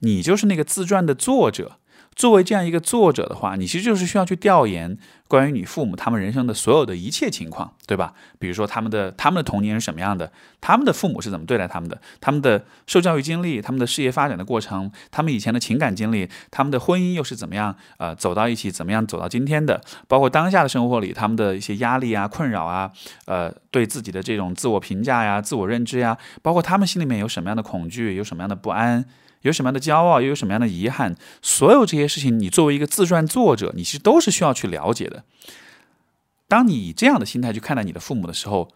你就是那个自传的作者。作为这样一个作者的话，你其实就是需要去调研关于你父母他们人生的所有的一切情况，对吧？比如说他们的他们的童年是什么样的，他们的父母是怎么对待他们的，他们的受教育经历，他们的事业发展的过程，他们以前的情感经历，他们的婚姻又是怎么样呃走到一起，怎么样走到今天的，包括当下的生活里他们的一些压力啊、困扰啊，呃，对自己的这种自我评价呀、自我认知呀，包括他们心里面有什么样的恐惧，有什么样的不安。有什么样的骄傲，又有什么样的遗憾？所有这些事情，你作为一个自传作者，你其实都是需要去了解的。当你以这样的心态去看待你的父母的时候，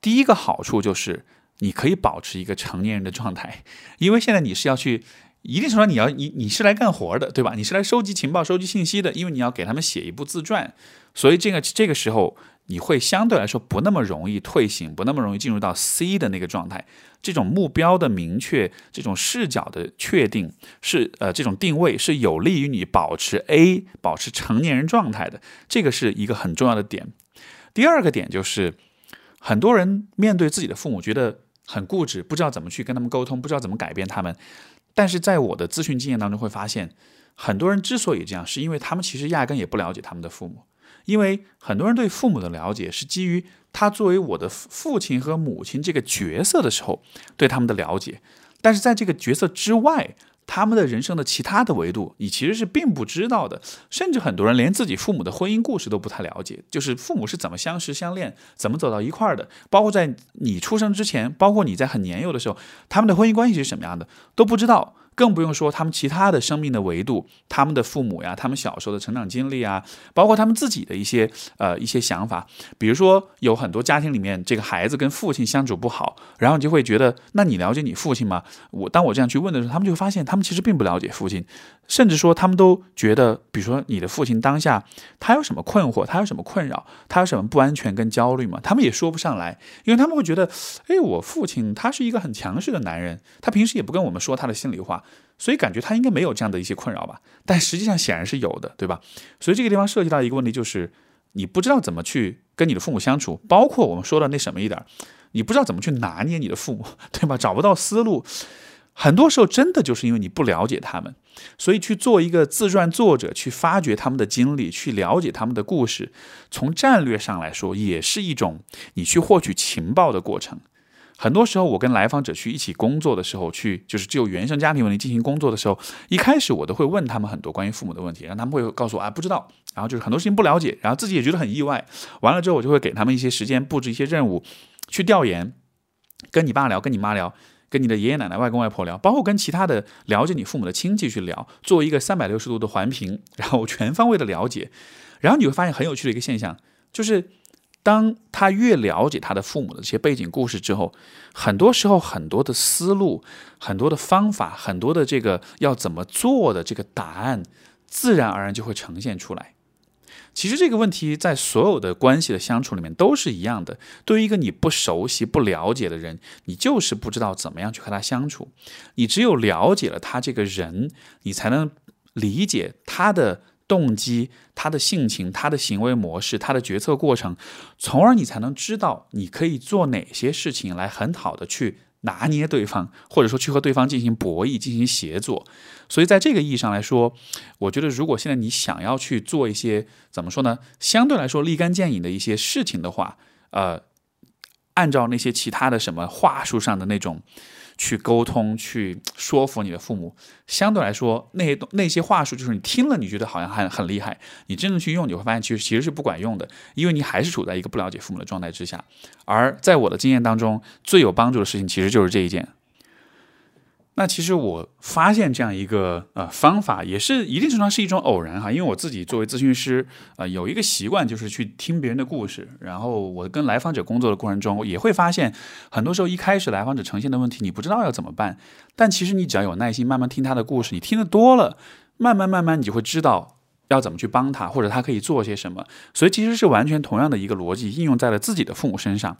第一个好处就是你可以保持一个成年人的状态，因为现在你是要去，一定程度上你要你你是来干活的，对吧？你是来收集情报、收集信息的，因为你要给他们写一部自传，所以这个这个时候。你会相对来说不那么容易退行，不那么容易进入到 C 的那个状态。这种目标的明确，这种视角的确定，是呃这种定位是有利于你保持 A，保持成年人状态的。这个是一个很重要的点。第二个点就是，很多人面对自己的父母觉得很固执，不知道怎么去跟他们沟通，不知道怎么改变他们。但是在我的咨询经验当中会发现，很多人之所以这样，是因为他们其实压根也不了解他们的父母。因为很多人对父母的了解是基于他作为我的父亲和母亲这个角色的时候对他们的了解，但是在这个角色之外，他们的人生的其他的维度，你其实是并不知道的。甚至很多人连自己父母的婚姻故事都不太了解，就是父母是怎么相识相恋，怎么走到一块儿的，包括在你出生之前，包括你在很年幼的时候，他们的婚姻关系是什么样的都不知道。更不用说他们其他的生命的维度，他们的父母呀，他们小时候的成长经历啊，包括他们自己的一些呃一些想法。比如说，有很多家庭里面，这个孩子跟父亲相处不好，然后你就会觉得，那你了解你父亲吗？我当我这样去问的时候，他们就发现，他们其实并不了解父亲，甚至说他们都觉得，比如说你的父亲当下他有什么困惑，他有什么困扰，他有什么不安全跟焦虑吗？他们也说不上来，因为他们会觉得，哎，我父亲他是一个很强势的男人，他平时也不跟我们说他的心里话。所以感觉他应该没有这样的一些困扰吧，但实际上显然是有的，对吧？所以这个地方涉及到一个问题，就是你不知道怎么去跟你的父母相处，包括我们说的那什么一点，你不知道怎么去拿捏你的父母，对吧？找不到思路，很多时候真的就是因为你不了解他们，所以去做一个自传作者，去发掘他们的经历，去了解他们的故事，从战略上来说，也是一种你去获取情报的过程。很多时候，我跟来访者去一起工作的时候，去就是就原生家庭问题进行工作的时候，一开始我都会问他们很多关于父母的问题，然后他们会告诉我啊不知道，然后就是很多事情不了解，然后自己也觉得很意外。完了之后，我就会给他们一些时间，布置一些任务，去调研，跟你爸聊，跟你妈聊，跟你的爷爷奶奶、外公外婆聊，包括跟其他的了解你父母的亲戚去聊，做一个三百六十度的环评，然后全方位的了解。然后你会发现很有趣的一个现象，就是。当他越了解他的父母的这些背景故事之后，很多时候很多的思路、很多的方法、很多的这个要怎么做的这个答案，自然而然就会呈现出来。其实这个问题在所有的关系的相处里面都是一样的。对于一个你不熟悉、不了解的人，你就是不知道怎么样去和他相处。你只有了解了他这个人，你才能理解他的。动机、他的性情、他的行为模式、他的决策过程，从而你才能知道你可以做哪些事情来很好的去拿捏对方，或者说去和对方进行博弈、进行协作。所以在这个意义上来说，我觉得如果现在你想要去做一些怎么说呢，相对来说立竿见影的一些事情的话，呃，按照那些其他的什么话术上的那种。去沟通，去说服你的父母，相对来说，那些那些话术，就是你听了，你觉得好像很很厉害，你真的去用，你会发现其实其实是不管用的，因为你还是处在一个不了解父母的状态之下。而在我的经验当中，最有帮助的事情，其实就是这一件。那其实我发现这样一个呃方法，也是一定程度上是一种偶然哈，因为我自己作为咨询师，呃，有一个习惯就是去听别人的故事，然后我跟来访者工作的过程中，也会发现，很多时候一开始来访者呈现的问题，你不知道要怎么办，但其实你只要有耐心，慢慢听他的故事，你听得多了，慢慢慢慢你就会知道要怎么去帮他，或者他可以做些什么，所以其实是完全同样的一个逻辑应用在了自己的父母身上。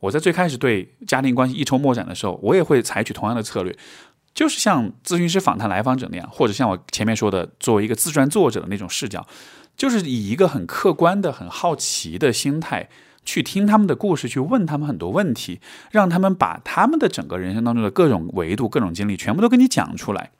我在最开始对家庭关系一筹莫展的时候，我也会采取同样的策略。就是像咨询师访谈来访者那样，或者像我前面说的，作为一个自传作者的那种视角，就是以一个很客观的、很好奇的心态去听他们的故事，去问他们很多问题，让他们把他们的整个人生当中的各种维度、各种经历全部都跟你讲出来。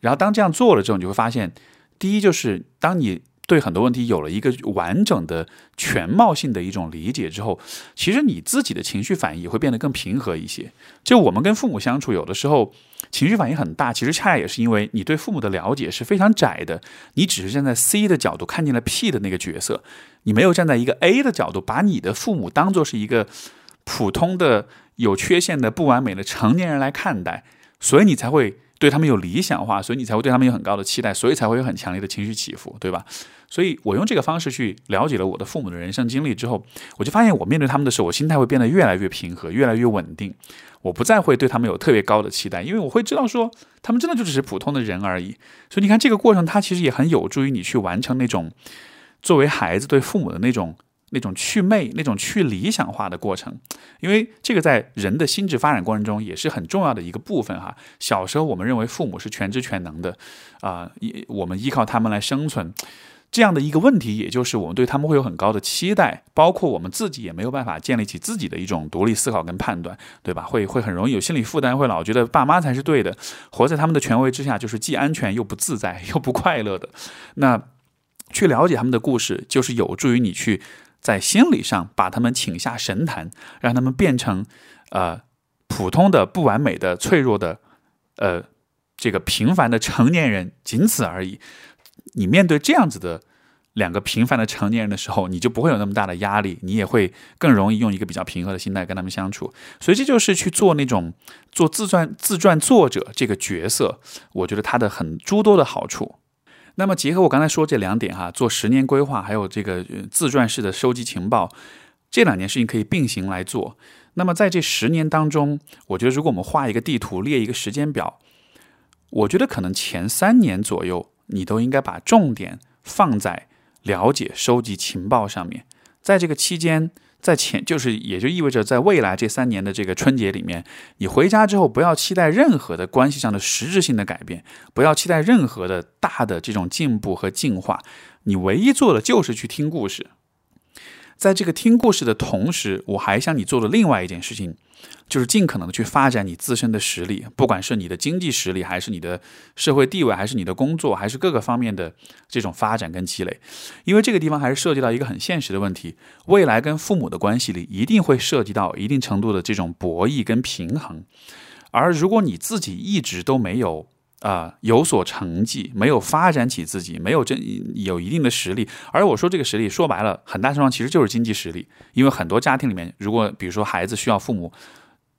然后当这样做了之后，你就会发现，第一就是当你对很多问题有了一个完整的、全貌性的一种理解之后，其实你自己的情绪反应也会变得更平和一些。就我们跟父母相处，有的时候情绪反应很大，其实恰恰也是因为你对父母的了解是非常窄的，你只是站在 C 的角度看见了 P 的那个角色，你没有站在一个 A 的角度，把你的父母当做是一个普通的、有缺陷的、不完美的成年人来看待，所以你才会。对他们有理想化，所以你才会对他们有很高的期待，所以才会有很强烈的情绪起伏，对吧？所以我用这个方式去了解了我的父母的人生经历之后，我就发现我面对他们的时候，我心态会变得越来越平和，越来越稳定。我不再会对他们有特别高的期待，因为我会知道说他们真的就只是普通的人而已。所以你看这个过程，它其实也很有助于你去完成那种作为孩子对父母的那种。那种去魅、那种去理想化的过程，因为这个在人的心智发展过程中也是很重要的一个部分哈。小时候我们认为父母是全知全能的，啊，依我们依靠他们来生存，这样的一个问题，也就是我们对他们会有很高的期待，包括我们自己也没有办法建立起自己的一种独立思考跟判断，对吧？会会很容易有心理负担，会老觉得爸妈才是对的，活在他们的权威之下，就是既安全又不自在又不快乐的。那去了解他们的故事，就是有助于你去。在心理上把他们请下神坛，让他们变成，呃，普通的、不完美的、脆弱的，呃，这个平凡的成年人，仅此而已。你面对这样子的两个平凡的成年人的时候，你就不会有那么大的压力，你也会更容易用一个比较平和的心态跟他们相处。所以这就是去做那种做自传自传作者这个角色，我觉得他的很诸多的好处。那么结合我刚才说这两点哈，做十年规划，还有这个自传式的收集情报，这两件事情可以并行来做。那么在这十年当中，我觉得如果我们画一个地图，列一个时间表，我觉得可能前三年左右，你都应该把重点放在了解、收集情报上面。在这个期间。在前就是，也就意味着，在未来这三年的这个春节里面，你回家之后不要期待任何的关系上的实质性的改变，不要期待任何的大的这种进步和进化，你唯一做的就是去听故事。在这个听故事的同时，我还向你做了另外一件事情，就是尽可能的去发展你自身的实力，不管是你的经济实力，还是你的社会地位，还是你的工作，还是各个方面的这种发展跟积累。因为这个地方还是涉及到一个很现实的问题，未来跟父母的关系里一定会涉及到一定程度的这种博弈跟平衡。而如果你自己一直都没有，啊，有所成绩，没有发展起自己，没有真有一定的实力。而我说这个实力，说白了，很大程度上其实就是经济实力。因为很多家庭里面，如果比如说孩子需要父母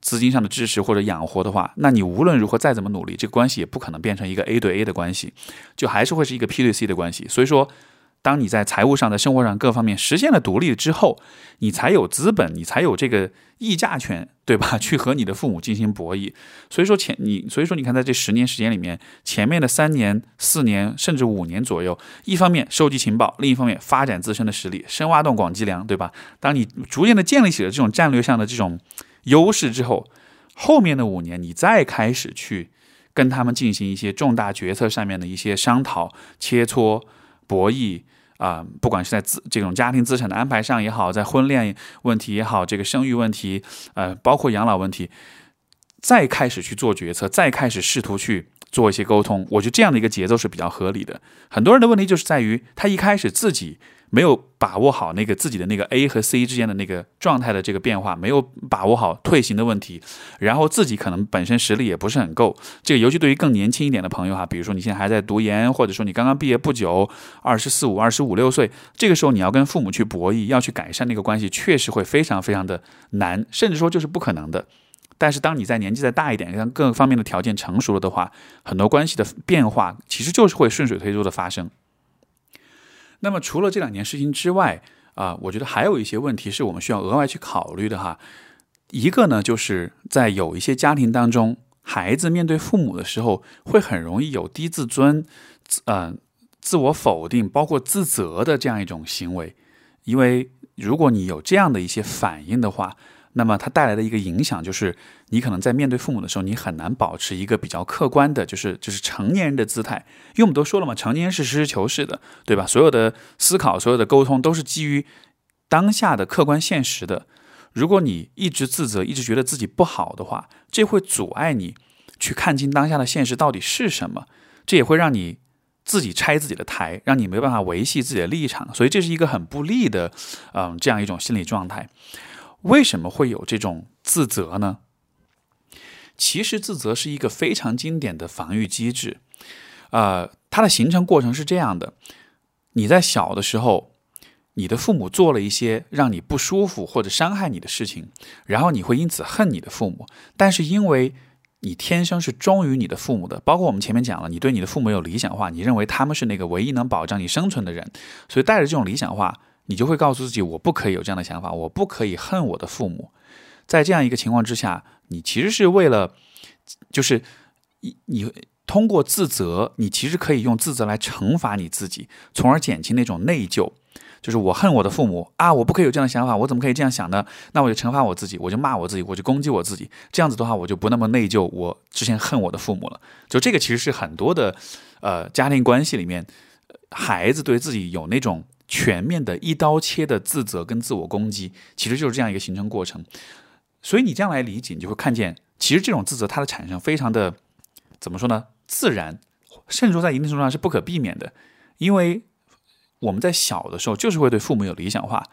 资金上的支持或者养活的话，那你无论如何再怎么努力，这个关系也不可能变成一个 A 对 A 的关系，就还是会是一个 P 对 C 的关系。所以说。当你在财务上、在生活上各方面实现了独立之后，你才有资本，你才有这个议价权，对吧？去和你的父母进行博弈。所以说前你，所以说你看，在这十年时间里面，前面的三年、四年甚至五年左右，一方面收集情报，另一方面发展自身的实力，深挖洞、广积粮，对吧？当你逐渐的建立起了这种战略上的这种优势之后，后面的五年，你再开始去跟他们进行一些重大决策上面的一些商讨、切磋、博弈。啊，不管是在资这种家庭资产的安排上也好，在婚恋问题也好，这个生育问题，呃，包括养老问题，再开始去做决策，再开始试图去做一些沟通，我觉得这样的一个节奏是比较合理的。很多人的问题就是在于他一开始自己。没有把握好那个自己的那个 A 和 C 之间的那个状态的这个变化，没有把握好退行的问题，然后自己可能本身实力也不是很够。这个尤其对于更年轻一点的朋友哈，比如说你现在还在读研，或者说你刚刚毕业不久，二十四五、二十五六岁，这个时候你要跟父母去博弈，要去改善那个关系，确实会非常非常的难，甚至说就是不可能的。但是当你在年纪再大一点，让各方面的条件成熟了的话，很多关系的变化其实就是会顺水推舟的发生。那么除了这两件事情之外，啊，我觉得还有一些问题是我们需要额外去考虑的哈。一个呢，就是在有一些家庭当中，孩子面对父母的时候，会很容易有低自尊、嗯，自我否定，包括自责的这样一种行为。因为如果你有这样的一些反应的话，那么它带来的一个影响就是，你可能在面对父母的时候，你很难保持一个比较客观的，就是就是成年人的姿态。因为我们都说了嘛，成年人是实事求是的，对吧？所有的思考、所有的沟通都是基于当下的客观现实的。如果你一直自责，一直觉得自己不好的话，这会阻碍你去看清当下的现实到底是什么。这也会让你自己拆自己的台，让你没办法维系自己的立场，所以这是一个很不利的，嗯，这样一种心理状态。为什么会有这种自责呢？其实自责是一个非常经典的防御机制，呃，它的形成过程是这样的：你在小的时候，你的父母做了一些让你不舒服或者伤害你的事情，然后你会因此恨你的父母，但是因为你天生是忠于你的父母的，包括我们前面讲了，你对你的父母有理想化，你认为他们是那个唯一能保障你生存的人，所以带着这种理想化，你就会告诉自己，我不可以有这样的想法，我不可以恨我的父母。在这样一个情况之下，你其实是为了，就是你你通过自责，你其实可以用自责来惩罚你自己，从而减轻那种内疚。就是我恨我的父母啊，我不可以有这样的想法，我怎么可以这样想呢？那我就惩罚我自己，我就骂我自己，我就攻击我自己。这样子的话，我就不那么内疚。我之前恨我的父母了。就这个其实是很多的呃家庭关系里面，孩子对自己有那种全面的一刀切的自责跟自我攻击，其实就是这样一个形成过程。所以你这样来理解，你就会看见，其实这种自责它的产生非常的怎么说呢？自然，甚至说在一定程度上是不可避免的，因为我们在小的时候就是会对父母有理想化。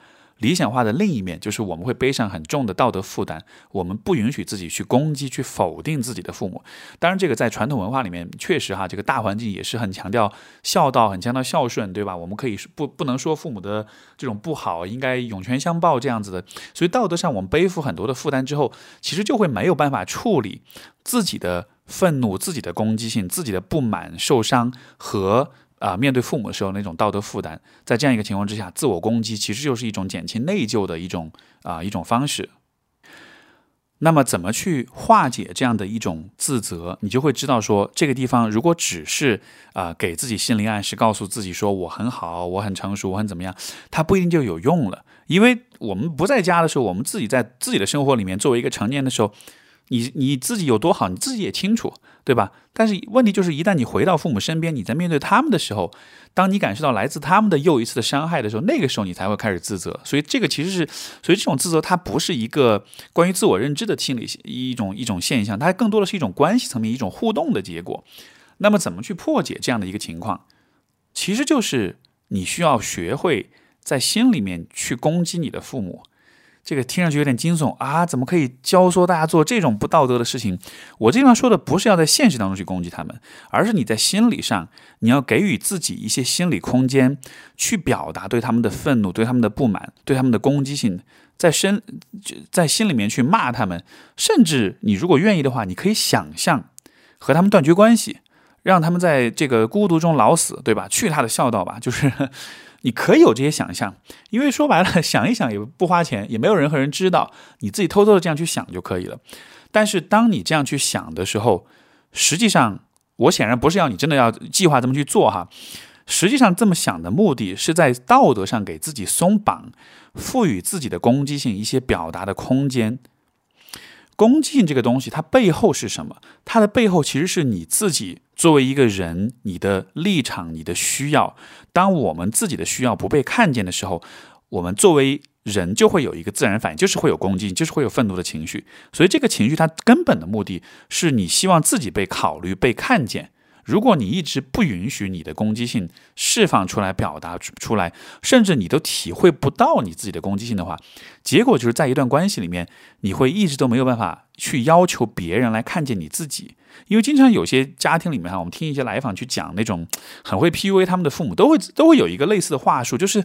理想化的另一面就是我们会背上很重的道德负担，我们不允许自己去攻击、去否定自己的父母。当然，这个在传统文化里面确实哈，这个大环境也是很强调孝道，很强调孝顺，对吧？我们可以不不能说父母的这种不好，应该涌泉相报这样子的。所以道德上我们背负很多的负担之后，其实就会没有办法处理自己的愤怒、自己的攻击性、自己的不满、受伤和。啊，面对父母的时候那种道德负担，在这样一个情况之下，自我攻击其实就是一种减轻内疚的一种啊一种方式。那么，怎么去化解这样的一种自责？你就会知道说，这个地方如果只是啊给自己心灵暗示，告诉自己说我很好，我很成熟，我很怎么样，它不一定就有用了。因为我们不在家的时候，我们自己在自己的生活里面，作为一个成年的时候。你你自己有多好，你自己也清楚，对吧？但是问题就是，一旦你回到父母身边，你在面对他们的时候，当你感受到来自他们的又一次的伤害的时候，那个时候你才会开始自责。所以这个其实是，所以这种自责它不是一个关于自我认知的心理一种一种现象，它更多的是一种关系层面一种互动的结果。那么怎么去破解这样的一个情况？其实就是你需要学会在心里面去攻击你的父母。这个听上去有点惊悚啊！怎么可以教唆大家做这种不道德的事情？我这地方说的不是要在现实当中去攻击他们，而是你在心理上，你要给予自己一些心理空间，去表达对他们的愤怒、对他们的不满、对他们的攻击性，在身在心里面去骂他们。甚至你如果愿意的话，你可以想象和他们断绝关系，让他们在这个孤独中老死，对吧？去他的孝道吧，就是。你可以有这些想象，因为说白了，想一想也不花钱，也没有任何人知道，你自己偷偷的这样去想就可以了。但是当你这样去想的时候，实际上我显然不是要你真的要计划这么去做哈。实际上这么想的目的是在道德上给自己松绑，赋予自己的攻击性一些表达的空间。恭敬这个东西，它背后是什么？它的背后其实是你自己。作为一个人，你的立场、你的需要，当我们自己的需要不被看见的时候，我们作为人就会有一个自然反应，就是会有恭敬，就是会有愤怒的情绪。所以这个情绪它根本的目的是你希望自己被考虑、被看见。如果你一直不允许你的攻击性释放出来、表达出来，甚至你都体会不到你自己的攻击性的话，结果就是在一段关系里面，你会一直都没有办法去要求别人来看见你自己。因为经常有些家庭里面哈，我们听一些来访去讲那种很会 PUA 他们的父母，都会都会有一个类似的话术，就是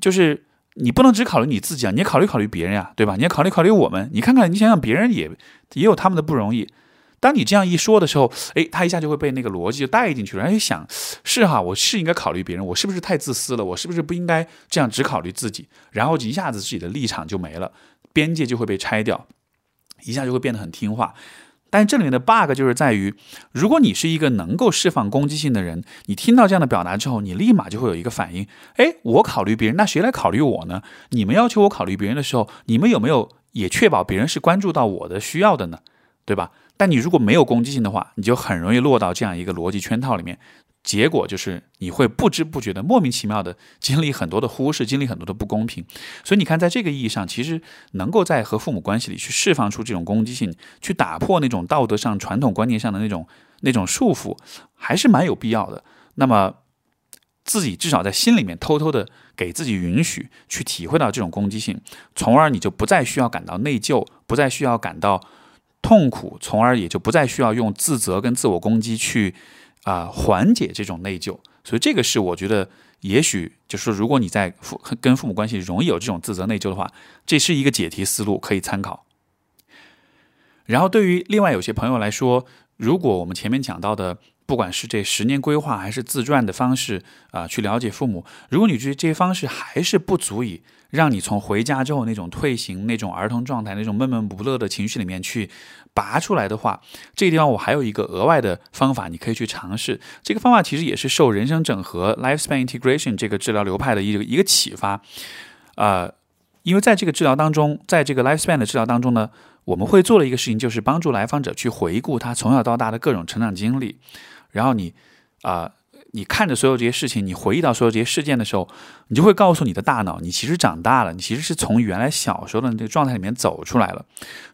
就是你不能只考虑你自己啊，你也考虑考虑别人呀，对吧？你要考虑考虑我们，你看看你想想别人也也有他们的不容易。当你这样一说的时候，诶，他一下就会被那个逻辑就带进去了，然后就想，是哈，我是应该考虑别人，我是不是太自私了？我是不是不应该这样只考虑自己？然后一下子自己的立场就没了，边界就会被拆掉，一下就会变得很听话。但这里面的 bug 就是在于，如果你是一个能够释放攻击性的人，你听到这样的表达之后，你立马就会有一个反应，诶，我考虑别人，那谁来考虑我呢？你们要求我考虑别人的时候，你们有没有也确保别人是关注到我的需要的呢？对吧？但你如果没有攻击性的话，你就很容易落到这样一个逻辑圈套里面。结果就是你会不知不觉的、莫名其妙的经历很多的忽视，经历很多的不公平。所以你看，在这个意义上，其实能够在和父母关系里去释放出这种攻击性，去打破那种道德上、传统观念上的那种那种束缚，还是蛮有必要的。那么，自己至少在心里面偷偷的给自己允许去体会到这种攻击性，从而你就不再需要感到内疚，不再需要感到痛苦，从而也就不再需要用自责跟自我攻击去。啊，缓解这种内疚，所以这个是我觉得，也许就是说，如果你在父跟父母关系容易有这种自责内疚的话，这是一个解题思路可以参考。然后，对于另外有些朋友来说，如果我们前面讲到的。不管是这十年规划还是自传的方式啊，去了解父母。如果你觉得这些方式还是不足以让你从回家之后那种退行、那种儿童状态、那种闷闷不乐的情绪里面去拔出来的话，这个地方我还有一个额外的方法，你可以去尝试。这个方法其实也是受人生整合 （lifespan integration） 这个治疗流派的一个一个启发。呃，因为在这个治疗当中，在这个 lifespan 的治疗当中呢，我们会做的一个事情就是帮助来访者去回顾他从小到大的各种成长经历。然后你，啊，你看着所有这些事情，你回忆到所有这些事件的时候，你就会告诉你的大脑，你其实长大了，你其实是从原来小时候的那个状态里面走出来了。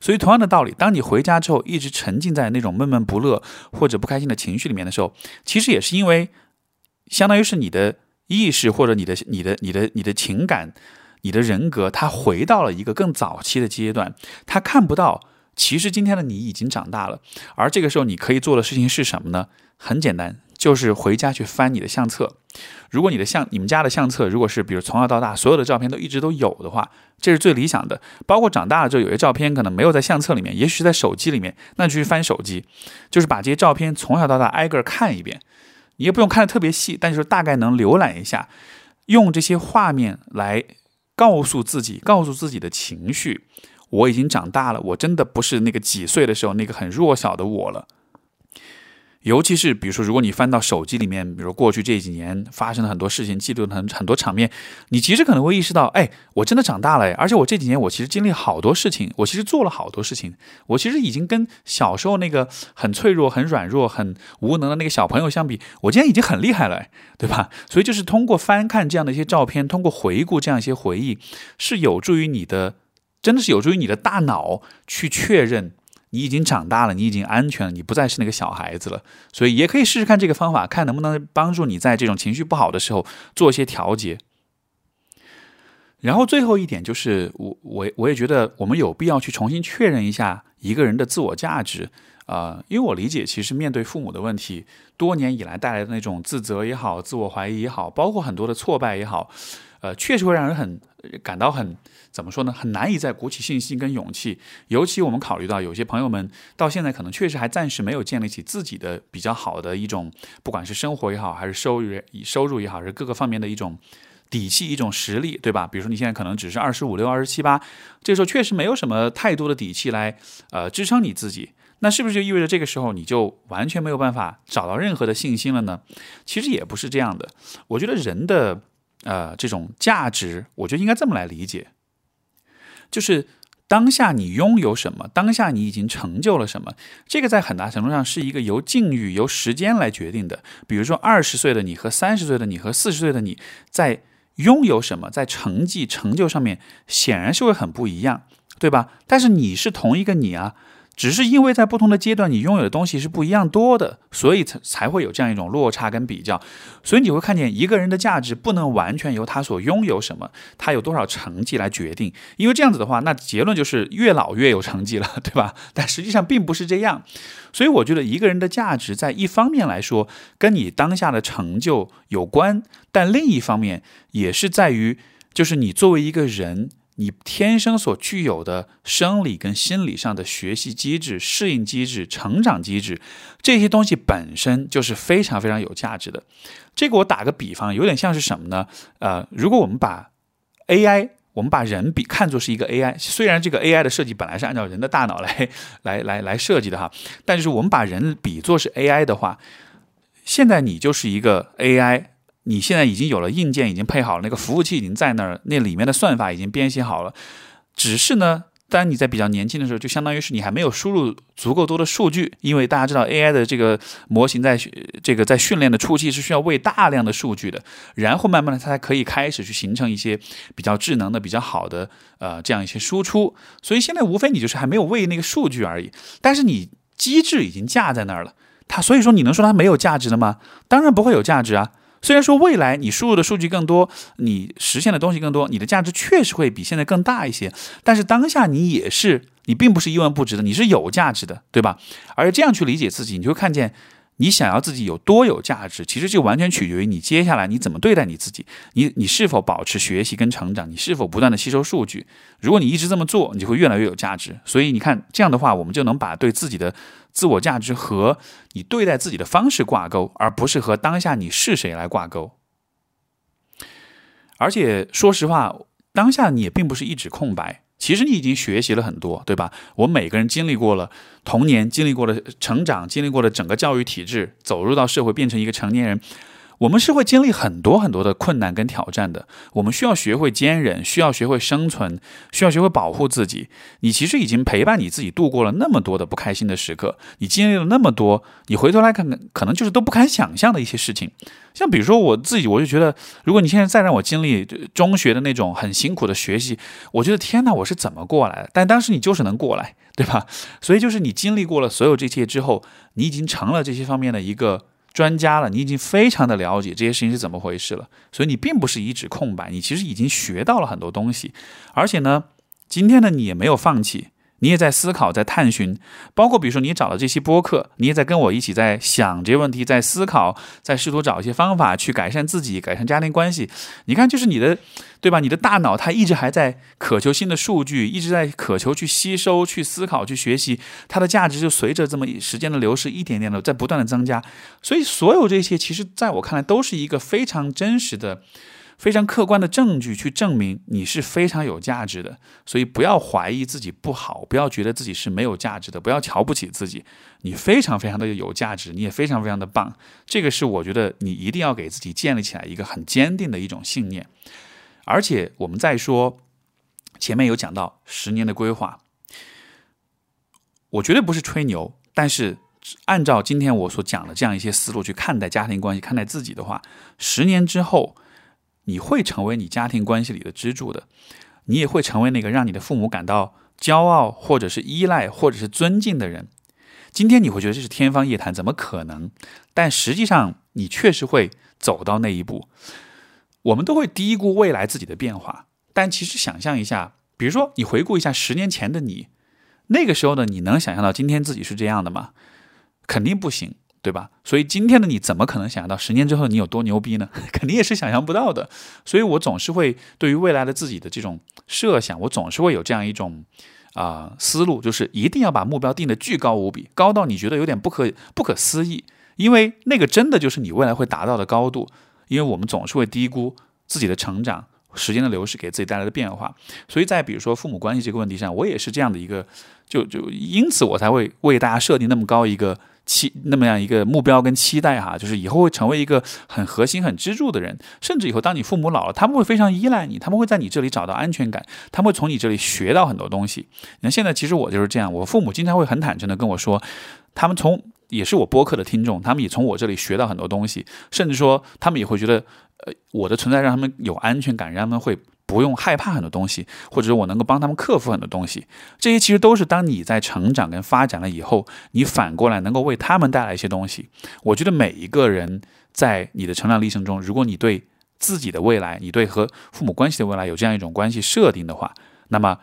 所以同样的道理，当你回家之后一直沉浸在那种闷闷不乐或者不开心的情绪里面的时候，其实也是因为，相当于是你的意识或者你的、你的、你的、你的情感、你的人格，它回到了一个更早期的阶段，它看不到，其实今天的你已经长大了，而这个时候你可以做的事情是什么呢？很简单，就是回家去翻你的相册。如果你的相，你们家的相册，如果是比如从小到大所有的照片都一直都有的话，这是最理想的。包括长大了之后，有些照片可能没有在相册里面，也许在手机里面，那就去翻手机，就是把这些照片从小到大挨个看一遍。你也不用看的特别细，但是大概能浏览一下，用这些画面来告诉自己，告诉自己的情绪，我已经长大了，我真的不是那个几岁的时候那个很弱小的我了。尤其是比如说，如果你翻到手机里面，比如过去这几年发生了很多事情，记录很很多场面，你其实可能会意识到，哎，我真的长大了，而且我这几年我其实经历好多事情，我其实做了好多事情，我其实已经跟小时候那个很脆弱、很软弱、很无能的那个小朋友相比，我今天已经很厉害了，对吧？所以就是通过翻看这样的一些照片，通过回顾这样一些回忆，是有助于你的，真的是有助于你的大脑去确认。你已经长大了，你已经安全了，你不再是那个小孩子了，所以也可以试试看这个方法，看能不能帮助你在这种情绪不好的时候做一些调节。然后最后一点就是，我我我也觉得我们有必要去重新确认一下一个人的自我价值啊，因为我理解，其实面对父母的问题，多年以来带来的那种自责也好，自我怀疑也好，包括很多的挫败也好，呃，确实会让人很感到很。怎么说呢？很难以再鼓起信心跟勇气，尤其我们考虑到有些朋友们到现在可能确实还暂时没有建立起自己的比较好的一种，不管是生活也好，还是收入收入也好，是各个方面的一种底气、一种实力，对吧？比如说你现在可能只是二十五六、二十七八，这时候确实没有什么太多的底气来呃支撑你自己，那是不是就意味着这个时候你就完全没有办法找到任何的信心了呢？其实也不是这样的。我觉得人的呃这种价值，我觉得应该这么来理解。就是当下你拥有什么，当下你已经成就了什么，这个在很大程度上是一个由境遇、由时间来决定的。比如说，二十岁的你和三十岁的你和四十岁的你在拥有什么，在成绩成就上面，显然是会很不一样，对吧？但是你是同一个你啊。只是因为在不同的阶段，你拥有的东西是不一样多的，所以才才会有这样一种落差跟比较。所以你会看见一个人的价值不能完全由他所拥有什么，他有多少成绩来决定。因为这样子的话，那结论就是越老越有成绩了，对吧？但实际上并不是这样。所以我觉得一个人的价值在一方面来说跟你当下的成就有关，但另一方面也是在于，就是你作为一个人。你天生所具有的生理跟心理上的学习机制、适应机制、成长机制，这些东西本身就是非常非常有价值的。这个我打个比方，有点像是什么呢？呃，如果我们把 AI，我们把人比看作是一个 AI，虽然这个 AI 的设计本来是按照人的大脑来来来来设计的哈，但是我们把人比作是 AI 的话，现在你就是一个 AI。你现在已经有了硬件，已经配好了，那个服务器已经在那儿，那里面的算法已经编写好了。只是呢，当你在比较年轻的时候，就相当于是你还没有输入足够多的数据，因为大家知道 AI 的这个模型在这个在训练的初期是需要喂大量的数据的，然后慢慢的它才可以开始去形成一些比较智能的、比较好的呃这样一些输出。所以现在无非你就是还没有喂那个数据而已，但是你机制已经架在那儿了，它所以说你能说它没有价值的吗？当然不会有价值啊。虽然说未来你输入的数据更多，你实现的东西更多，你的价值确实会比现在更大一些，但是当下你也是，你并不是一文不值的，你是有价值的，对吧？而这样去理解自己，你就会看见。你想要自己有多有价值，其实就完全取决于你接下来你怎么对待你自己。你你是否保持学习跟成长？你是否不断的吸收数据？如果你一直这么做，你就会越来越有价值。所以你看，这样的话，我们就能把对自己的自我价值和你对待自己的方式挂钩，而不是和当下你是谁来挂钩。而且说实话，当下你也并不是一纸空白。其实你已经学习了很多，对吧？我们每个人经历过了童年，经历过了成长，经历过了整个教育体制，走入到社会，变成一个成年人。我们是会经历很多很多的困难跟挑战的，我们需要学会坚忍，需要学会生存，需要学会保护自己。你其实已经陪伴你自己度过了那么多的不开心的时刻，你经历了那么多，你回头来看看，可能就是都不敢想象的一些事情。像比如说我自己，我就觉得，如果你现在再让我经历中学的那种很辛苦的学习，我觉得天哪，我是怎么过来的？但当时你就是能过来，对吧？所以就是你经历过了所有这些之后，你已经成了这些方面的一个。专家了，你已经非常的了解这些事情是怎么回事了，所以你并不是一纸空白，你其实已经学到了很多东西，而且呢，今天的你也没有放弃。你也在思考，在探寻，包括比如说你找了这期播客，你也在跟我一起在想这些问题，在思考，在试图找一些方法去改善自己，改善家庭关系。你看，就是你的，对吧？你的大脑它一直还在渴求新的数据，一直在渴求去吸收、去思考、去学习，它的价值就随着这么时间的流逝，一点点的在不断的增加。所以，所有这些，其实在我看来，都是一个非常真实的。非常客观的证据去证明你是非常有价值的，所以不要怀疑自己不好，不要觉得自己是没有价值的，不要瞧不起自己，你非常非常的有价值，你也非常非常的棒，这个是我觉得你一定要给自己建立起来一个很坚定的一种信念。而且我们再说，前面有讲到十年的规划，我绝对不是吹牛，但是按照今天我所讲的这样一些思路去看待家庭关系，看待自己的话，十年之后。你会成为你家庭关系里的支柱的，你也会成为那个让你的父母感到骄傲，或者是依赖，或者是尊敬的人。今天你会觉得这是天方夜谭，怎么可能？但实际上，你确实会走到那一步。我们都会低估未来自己的变化，但其实想象一下，比如说你回顾一下十年前的你，那个时候的你能想象到今天自己是这样的吗？肯定不行。对吧？所以今天的你怎么可能想到十年之后你有多牛逼呢？肯定也是想象不到的。所以我总是会对于未来的自己的这种设想，我总是会有这样一种啊思路，就是一定要把目标定的巨高无比，高到你觉得有点不可不可思议，因为那个真的就是你未来会达到的高度。因为我们总是会低估自己的成长、时间的流逝给自己带来的变化。所以在比如说父母关系这个问题上，我也是这样的一个，就就因此我才会为大家设定那么高一个。期那么样一个目标跟期待哈，就是以后会成为一个很核心、很支柱的人，甚至以后当你父母老了，他们会非常依赖你，他们会在你这里找到安全感，他们会从你这里学到很多东西。那现在其实我就是这样，我父母经常会很坦诚的跟我说，他们从也是我播客的听众，他们也从我这里学到很多东西，甚至说他们也会觉得，呃，我的存在让他们有安全感，让他们会。不用害怕很多东西，或者是我能够帮他们克服很多东西，这些其实都是当你在成长跟发展了以后，你反过来能够为他们带来一些东西。我觉得每一个人在你的成长历程中，如果你对自己的未来，你对和父母关系的未来有这样一种关系设定的话，那么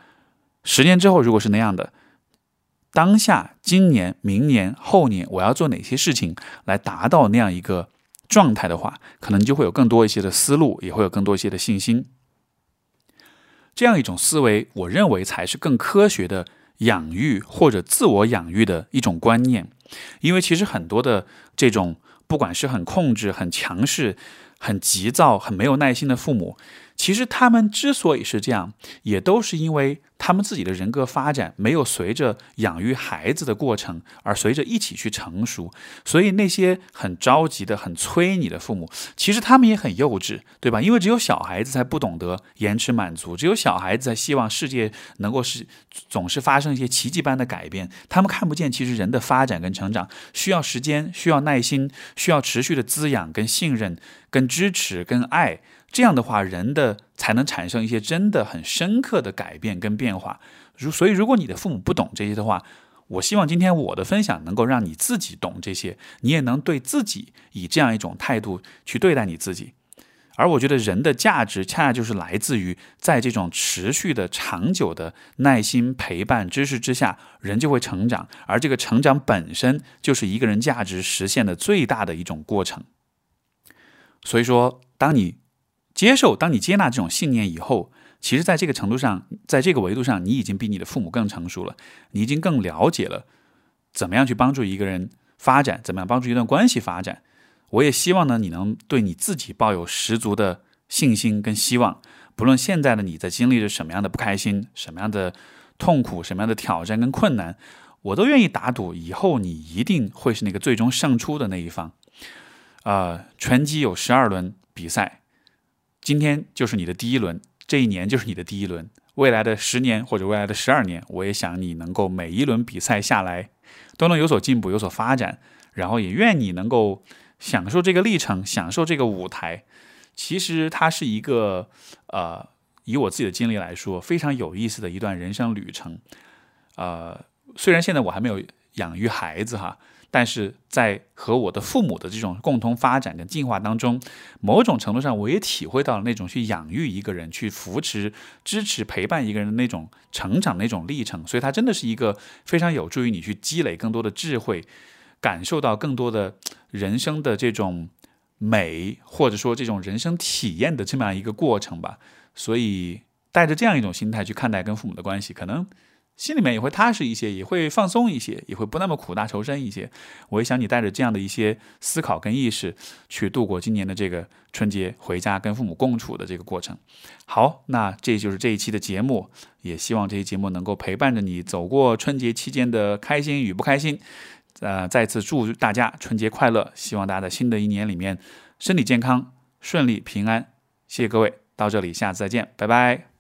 十年之后如果是那样的，当下、今年、明年、后年，我要做哪些事情来达到那样一个状态的话，可能就会有更多一些的思路，也会有更多一些的信心。这样一种思维，我认为才是更科学的养育或者自我养育的一种观念。因为其实很多的这种，不管是很控制、很强势、很急躁、很没有耐心的父母，其实他们之所以是这样，也都是因为他们自己的人格发展没有随着养育孩子的过程而随着一起去成熟。所以那些很着急的、很催你的父母，其实他们也很幼稚，对吧？因为只有小孩子才不懂得延迟满足，只有小孩子才希望世界能够是总是发生一些奇迹般的改变。他们看不见，其实人的发展跟成长需要时间、需要耐心、需要持续的滋养、跟信任、跟支持、跟爱。这样的话，人的才能产生一些真的很深刻的改变跟变化。如所以，如果你的父母不懂这些的话，我希望今天我的分享能够让你自己懂这些，你也能对自己以这样一种态度去对待你自己。而我觉得人的价值恰恰就是来自于在这种持续的、长久的耐心陪伴、支持之下，人就会成长。而这个成长本身就是一个人价值实现的最大的一种过程。所以说，当你接受，当你接纳这种信念以后，其实，在这个程度上，在这个维度上，你已经比你的父母更成熟了，你已经更了解了怎么样去帮助一个人发展，怎么样帮助一段关系发展。我也希望呢，你能对你自己抱有十足的信心跟希望，不论现在的你在经历着什么样的不开心、什么样的痛苦、什么样的挑战跟困难，我都愿意打赌，以后你一定会是那个最终胜出的那一方。啊，拳击有十二轮比赛。今天就是你的第一轮，这一年就是你的第一轮。未来的十年或者未来的十二年，我也想你能够每一轮比赛下来都能有所进步、有所发展，然后也愿你能够享受这个历程、享受这个舞台。其实它是一个呃，以我自己的经历来说，非常有意思的一段人生旅程。呃，虽然现在我还没有养育孩子哈。但是在和我的父母的这种共同发展跟进化当中，某种程度上，我也体会到了那种去养育一个人、去扶持、支持、陪伴一个人的那种成长那种历程。所以，它真的是一个非常有助于你去积累更多的智慧，感受到更多的人生的这种美，或者说这种人生体验的这么样一个过程吧。所以，带着这样一种心态去看待跟父母的关系，可能。心里面也会踏实一些，也会放松一些，也会不那么苦大仇深一些。我也想你带着这样的一些思考跟意识，去度过今年的这个春节，回家跟父母共处的这个过程。好，那这就是这一期的节目，也希望这期节目能够陪伴着你走过春节期间的开心与不开心。呃，再次祝大家春节快乐，希望大家在新的一年里面身体健康、顺利平安。谢谢各位，到这里，下次再见，拜拜。